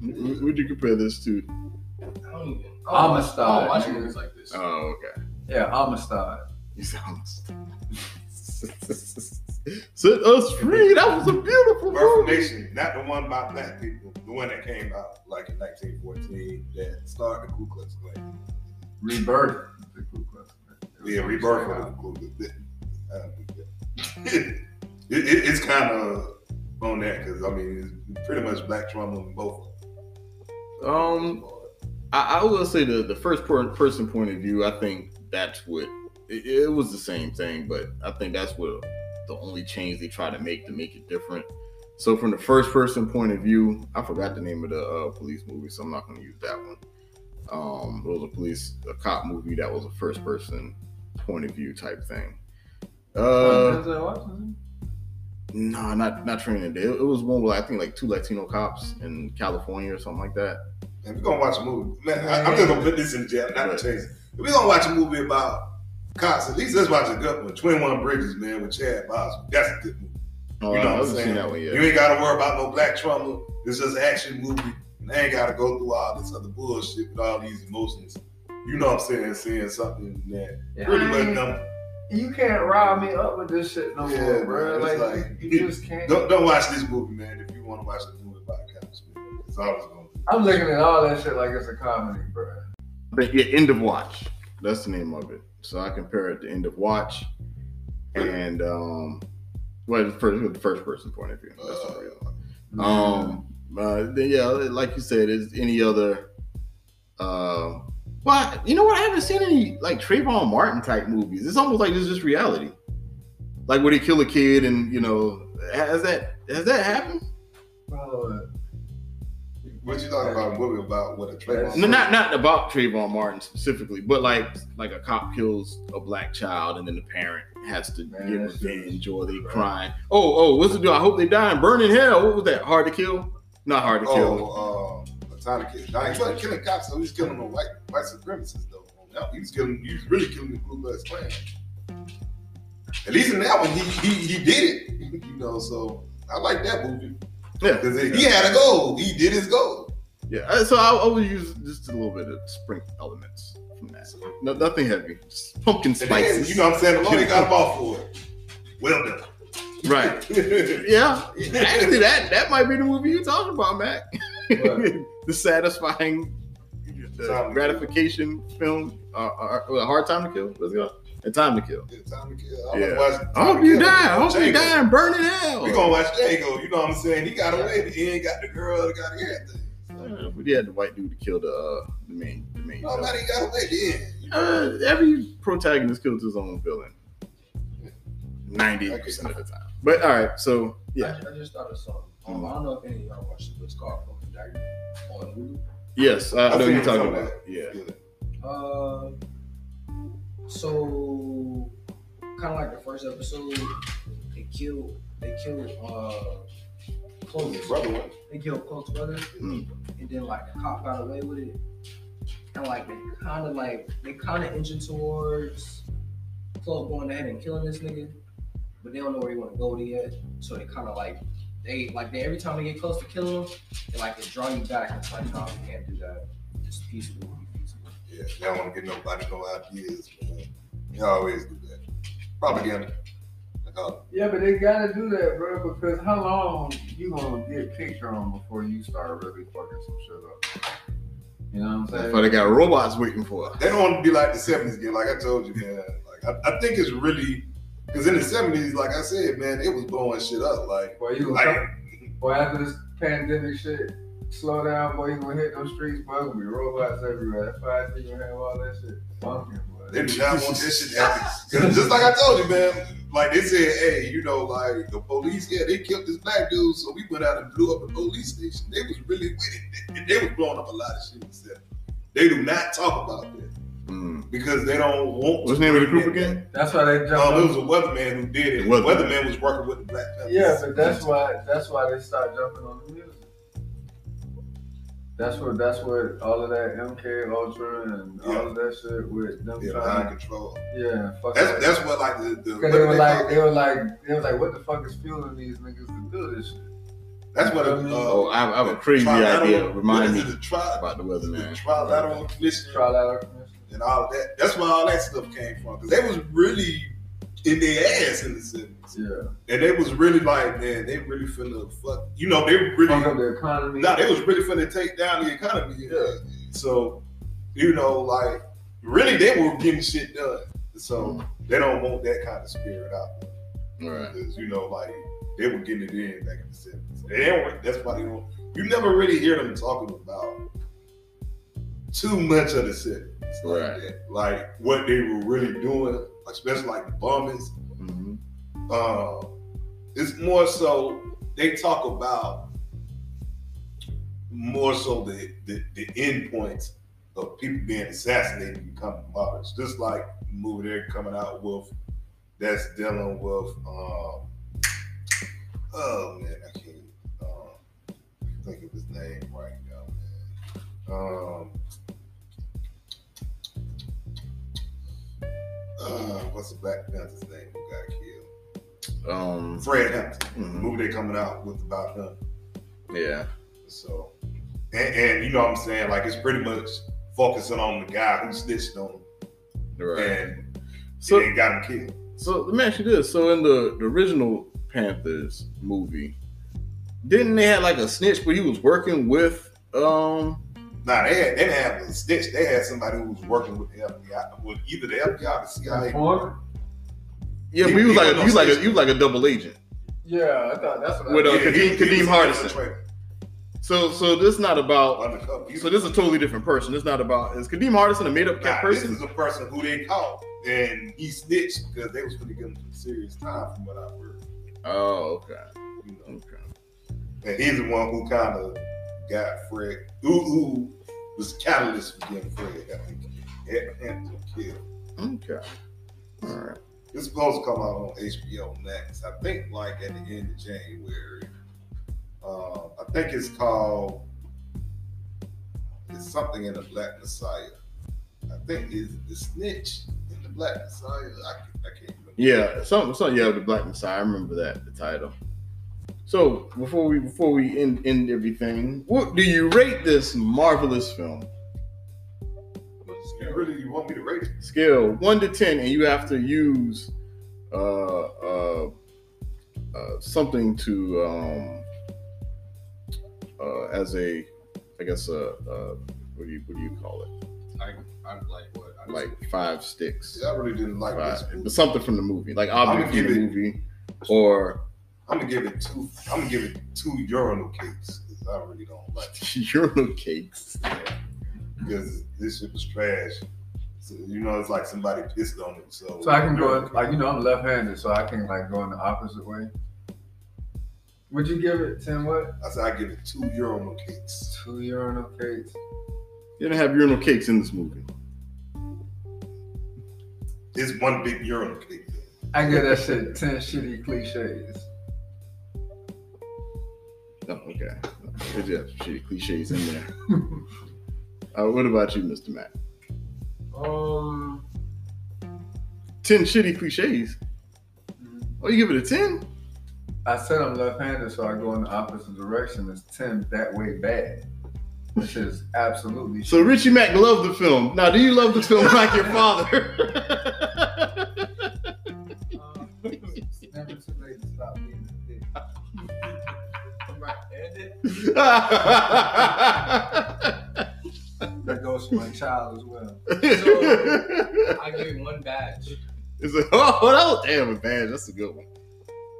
Who would you compare this to? I don't even. Amistad, I don't watch nigga. movies like this. Oh, okay. Yeah, Amistad. You sound. Set us free. That was a beautiful Birth movie. Nation, not the one about black people, the one that came out like in 1914 that started the Ku Klux Klan. Rebirth. The Ku Klux Klan. Yeah, rebirth of the Ku Klux Klan. it, it, it's kind of on that because I mean it's pretty much black trauma in both. of them. Um, I, I will say the the first per- person point of view. I think that's what it, it was the same thing, but I think that's what the only change they try to make to make it different. So from the first person point of view, I forgot the name of the uh, police movie, so I'm not going to use that one. Um, it was a police a cop movie that was a first person point of view type thing. Uh, no, not not Training Day. It, it was one with I think like two Latino cops in California or something like that. And we're gonna watch a movie. Man, I, I'm just gonna put this in jail, not to change it. If we're gonna watch a movie about cops, at least let's watch a good one. 21 Bridges, man, with Chad Boseman. That's a good movie. Oh, You know I what I'm saying? that one yet. You ain't gotta worry about no black trauma. It's just an action movie. And they ain't gotta go through all this other bullshit with all these emotions. You know what I'm saying? Seeing something that Yeah, pretty I much ain't- them. You can't rile me up with this shit no Yeah, more, bro. it's Like, like- you just can't. Don't, don't watch this movie, man, if you wanna watch a movie about cops, man. It's always gonna be. I'm looking at all that shit like it's a comedy, bro. But yeah, End of Watch. That's the name of it. So I compare it to End of Watch, and um, well, the first, the first person point of view. That's not real. Um, uh, then, yeah, like you said, is any other? Uh, well, you know what? I haven't seen any like Trayvon Martin type movies. It's almost like this is just reality, like would he kill a kid, and you know, has that has that happened? What you talking about? A movie about what a Trayvon? No, not not about Trayvon Martin specifically, but like like a cop kills a black child, and then the parent has to Man, get revenge, or they Right. crying. Oh, oh, what's it do? I hope they die and burn in hell. What was that? Hard to kill? Not hard to kill. Oh, uh, a ton of kids. Nah, he wasn't killing cops, so He was killing them white white supremacists, though. No, he was killing. He was really killing the Ku Klux Klan. At least in that one, he he he did it. You know, so I like that movie Yeah, because he had a goal. He did his goal. yeah. So I, I would use just a little bit of sprinkle elements from that. No, nothing heavy. Just pumpkin spices. you know what I'm saying? The Lord got him off for it. Well done. right? Yeah. Actually, that that might be the movie you're talking about, Mac. What? the satisfying the gratification film. Uh, uh, uh, hard time to kill. Let's it called? A time to kill. Yeah, time to kill. I Yeah. wanna watch I hope to you Kill. die. I hope you die and burn in hell. We gonna watch Django. You know what I'm saying? He got away. He ain't got the girl. He got everything. Uh, but he had the white dude to kill the uh, the main the main. No, man, got away then. Uh, every protagonist kills his own villain. Ninety percent of the time. But all right, so yeah, I, I just thought of something. Um, I don't know if any of y'all watched it, but it's called Broken on Hulu. yes, I, I I know you're talking about. that. Yeah, Uh, so kind of like the first episode, they killed they killed uh Chloe's brother. They killed Chloe's brother, Mm. and then like the cop got away with it, and like they kind of like they kind of inching towards Chloe going ahead and killing this nigga, but they don't know where he want to go to yet. So they kind of like they like they every time they get close to killing him, they like they draw you back. It's like no, you can't do that. Just peaceful, be peaceful. Yeah, they don't want to get nobody no ideas, man. Y'all always do that. Propaganda. Like, oh, uh, Yeah, but they gotta do that, bro, because how long you gonna get picture on before you start really fucking some shit up? You know what I'm that's saying? why they got robots waiting for. it. They don't want to be like the 70s again, like I told you, man. Like I, I think it's really because in the 70s, like I said, man, it was blowing shit up. Like, Boy, you like gonna boy after this pandemic shit slow down, boy, you gonna hit those streets, boy, gonna be robots everywhere. That's why I think you gonna have all that shit funky, boy. they do not want this shit to happen. 'Cause just like I told you, man, like they said, hey, you know, like the police, yeah, they killed this black dude, so we went out and blew up the police station. They was really with it. They, they was blowing up a lot of shit. in the 70s. They do not talk about that Mm. because they don't want. What's the name of the group again? That's why they jumped. Um, it was a weatherman who did it. The The weatherman. weatherman was working with the Black Panthers. yeah, but that's why that's why they start jumping on the music. That's what that's what all of that MK Ultra and all of that shit with them yeah, trying. behind control. Yeah, fuck That's that. that's what like the, the what they were they like, they were like, they were like, what the fuck is fueling these niggas to do this shit? That's what. I Uh, mean- Oh, I, I have a crazy idea. Remind what me is the tri- about the the weatherman. trilateral commission Trilateral commission. and all of that. That's where all that stuff came from because they was really in their ass in the seventies, Yeah. and they was really like, man, they really finna fuck. You know, they really. Fuck up the economy. Nah, they was really finna take down the economy. Yeah. So, you know, like really, they were getting shit done. So they don't want that kind of spirit out. there. Right. Because you know, like they were getting it in back in the seventies. They don't. That's why they don't. You never really hear them talking about too much of the seventies, like Right. that. Like what they were really doing, especially like the bombings. Uh, it's more so they talk about more so the the, the end points of people being assassinated and becoming martyrs. Just like the movie they're coming out with that's dealing with um oh man, I can't um think of his name right now, man. Um uh, what's the Black Panther's name? Um, Fred Hampton. The mhm. movie they're coming out with about him. yeah. So, and, and you know what I'm saying? Like, it's pretty much focusing on the guy who snitched on him Right. and So and got him killed. So let me ask you this: so in the, the original Panthers movie, didn't they have like a snitch, but he was working with um Nah, they had they didn't have a snitch. They had somebody who was working with the FBI, with either the FBI or the CIA. Informer? Yeah, He- but he was he like a, was he was like a, station. he was like a double agent. Yeah, I thought that's what With, I uh, Yeah, Kadeem- he- he Kadeem Hardison. So so this not about so this is a totally different person. It's not about is Kadeem Hardison a made up Nah, this person? is a person who they caught and he snitched because they was going to give him some serious time from what I heard. Oh, okay. You know, Okay. and he's the one who kind of got Fred, who, who was the catalyst for getting Fred Hampton- Hampton killed. Okay. All right. It's supposed to come out on HBO Max. I think like at the end of January. Um, I think it's called it's something in the Black Messiah. I think it's the snitch in the Black Messiah. I, I can't remember. Yeah, something, something. Yeah, the Black Messiah. I remember that the title. So before we before we end end everything, what do you rate this marvelous film? You really you want me to rate it? Scale one to ten, and you have to use uh, uh, uh, something to um, uh, as a, I guess uh, uh, what do you what do you call it? I, I'm like what? I'm Like five sticks. I really didn't like Five, this movie. but something from the movie, like object from give the it- movie, or I'm gonna give it two. I'm gonna give it two urinal cakes I really don't like urinal cakes. Because this shit was trash. So, you know, it's like somebody pissed on it. So, So I can go in, like you know I'm left-handed, so I can like go in the opposite way. Would you give it ten what? I said I give it two urinal cakes. Two urinal cakes. You didn't have urinal cakes in this movie. It's one big urinal cake. I give that shit ten shitty cliches. Oh, okay. There's just shitty cliches in there. uh, what about you, Mr. Matt? Um, Ten shitty cliches. Oh, you give it a ten? I said I'm left-handed, so I go in the opposite direction. It's ten that way bad, which is absolutely. So Richie Mack loved the film. Now, do you love the film like your father? Uh, never too late to stop being a dick. I'm right, end it. That goes for my child as well. I gave it one badge. It's a, oh, that was damn a badge. That's a good one.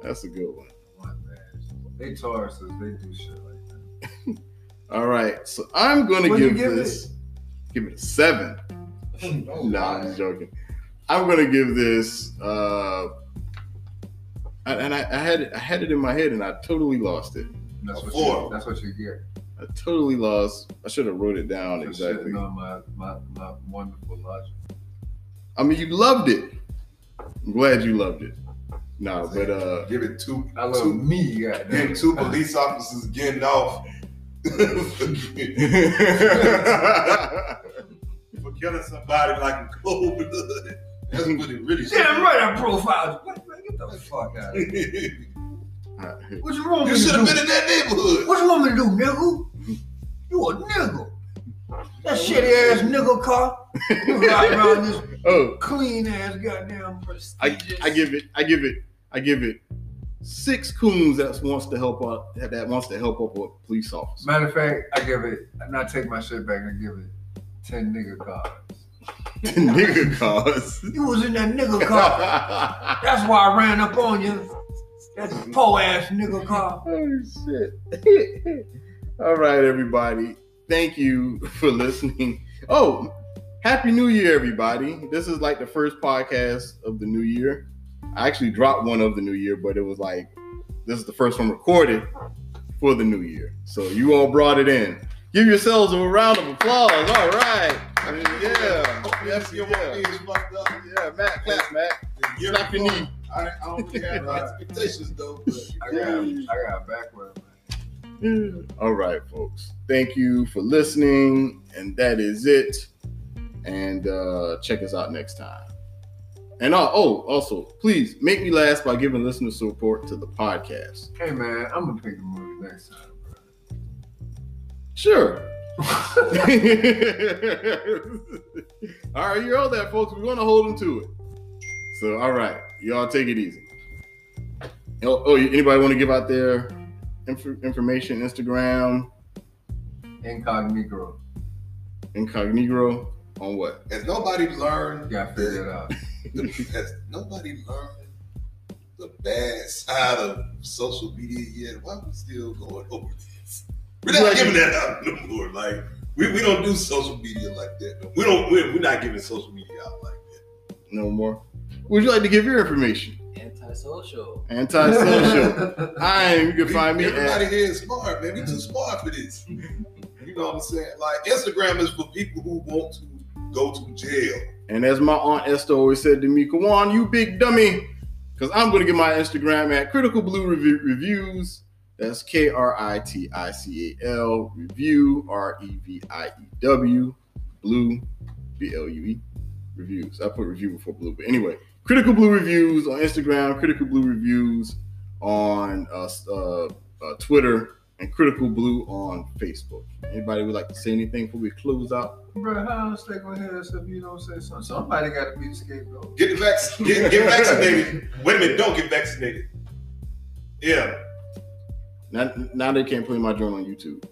That's a good one. One badge. They Tauruses, they do shit like that. All right, so I'm gonna What'd give, give this give it a seven. Oh, no, I'm just joking. I'm gonna give this. uh and and I, I had it, I had it in my head, and I totally lost it. That's what Four. you. That's what you get. I totally lost. I should have wrote it down For exactly. shitting my, my my wonderful logic. I mean, you loved it. I'm glad you loved it. No, but uh, give it two. I love two, me, give two police officers getting off for killing somebody like a cold blood. That's what it really should Damn be. right, I profiled you. Man, get the fuck out of here. What you want me You to should have do? been in that neighborhood. What you want me to do, nigga? You a nigga. That shitty ass nigga car. You ride around this oh, clean ass goddamn. I, I give it, I give it, I give it six coons that wants to help out that, that wants to help up a police officer. Matter of fact, I give it. I not take my shit back and give it ten nigga cars. ten Nigga cars. You was in that nigga car. That's why I ran up on you. That poor ass nigga car. oh shit. All right, everybody. Thank you for listening. Oh, happy new year, everybody. This is like the first podcast of the new year. I actually dropped one of the new year, but it was like this is the first one recorded for the new year. So you all brought it in. Give yourselves a round of applause. All right. Yeah. Yes, yeah. one is fucked up. Yeah, Matt, clap, Matt. Slap your knee. I, I don't really have expectations though. But I got, I got backward. Man. All right, folks. Thank you for listening, and that is it. And uh, check us out next time. And uh, oh, also, please make me last by giving listener support to the podcast. Hey man, I'm gonna pick the movie next time, bro. Sure. all right, you heard that, folks. We're gonna hold them to it. So, all right, y'all take it easy. Oh, oh anybody want to give out their inf- information? Instagram, Incognito. incognito on what? Has nobody learned? You gotta figure it out. The, has nobody learned the bad side of social media yet? Why are we still going over this? We're not Like- giving that out no more. Like we, we don't do social media like that. No. We don't. We're, we're not giving social media out like that. No more. Would you like to give your information? Antisocial. Antisocial. I am. You can find me Everybody at here is smart, man. We too smart for this. You know what I'm saying? Like Instagram is for people who want to go to jail. And as my aunt Esther always said to me, Kawan, you big dummy. Because I'm going to get my Instagram at Kritical Blue Review, Reviews. That's K R I T I C A L Review, R E V I E W, Blue, B L U E, Reviews. I put review before blue. But anyway, Kritical Blue Reviews on Instagram, Kritical Blue Reviews on uh, uh, uh, Twitter, and Kritical Blue on Facebook. Anybody would like to say anything before we close out? Bro, how else they gonna hear us if you don't say something? Somebody gotta be the scapegoat. Get the vac- get, get vaccinated. Wait a minute, don't get vaccinated. Yeah. Now, now they can't play my joint on YouTube.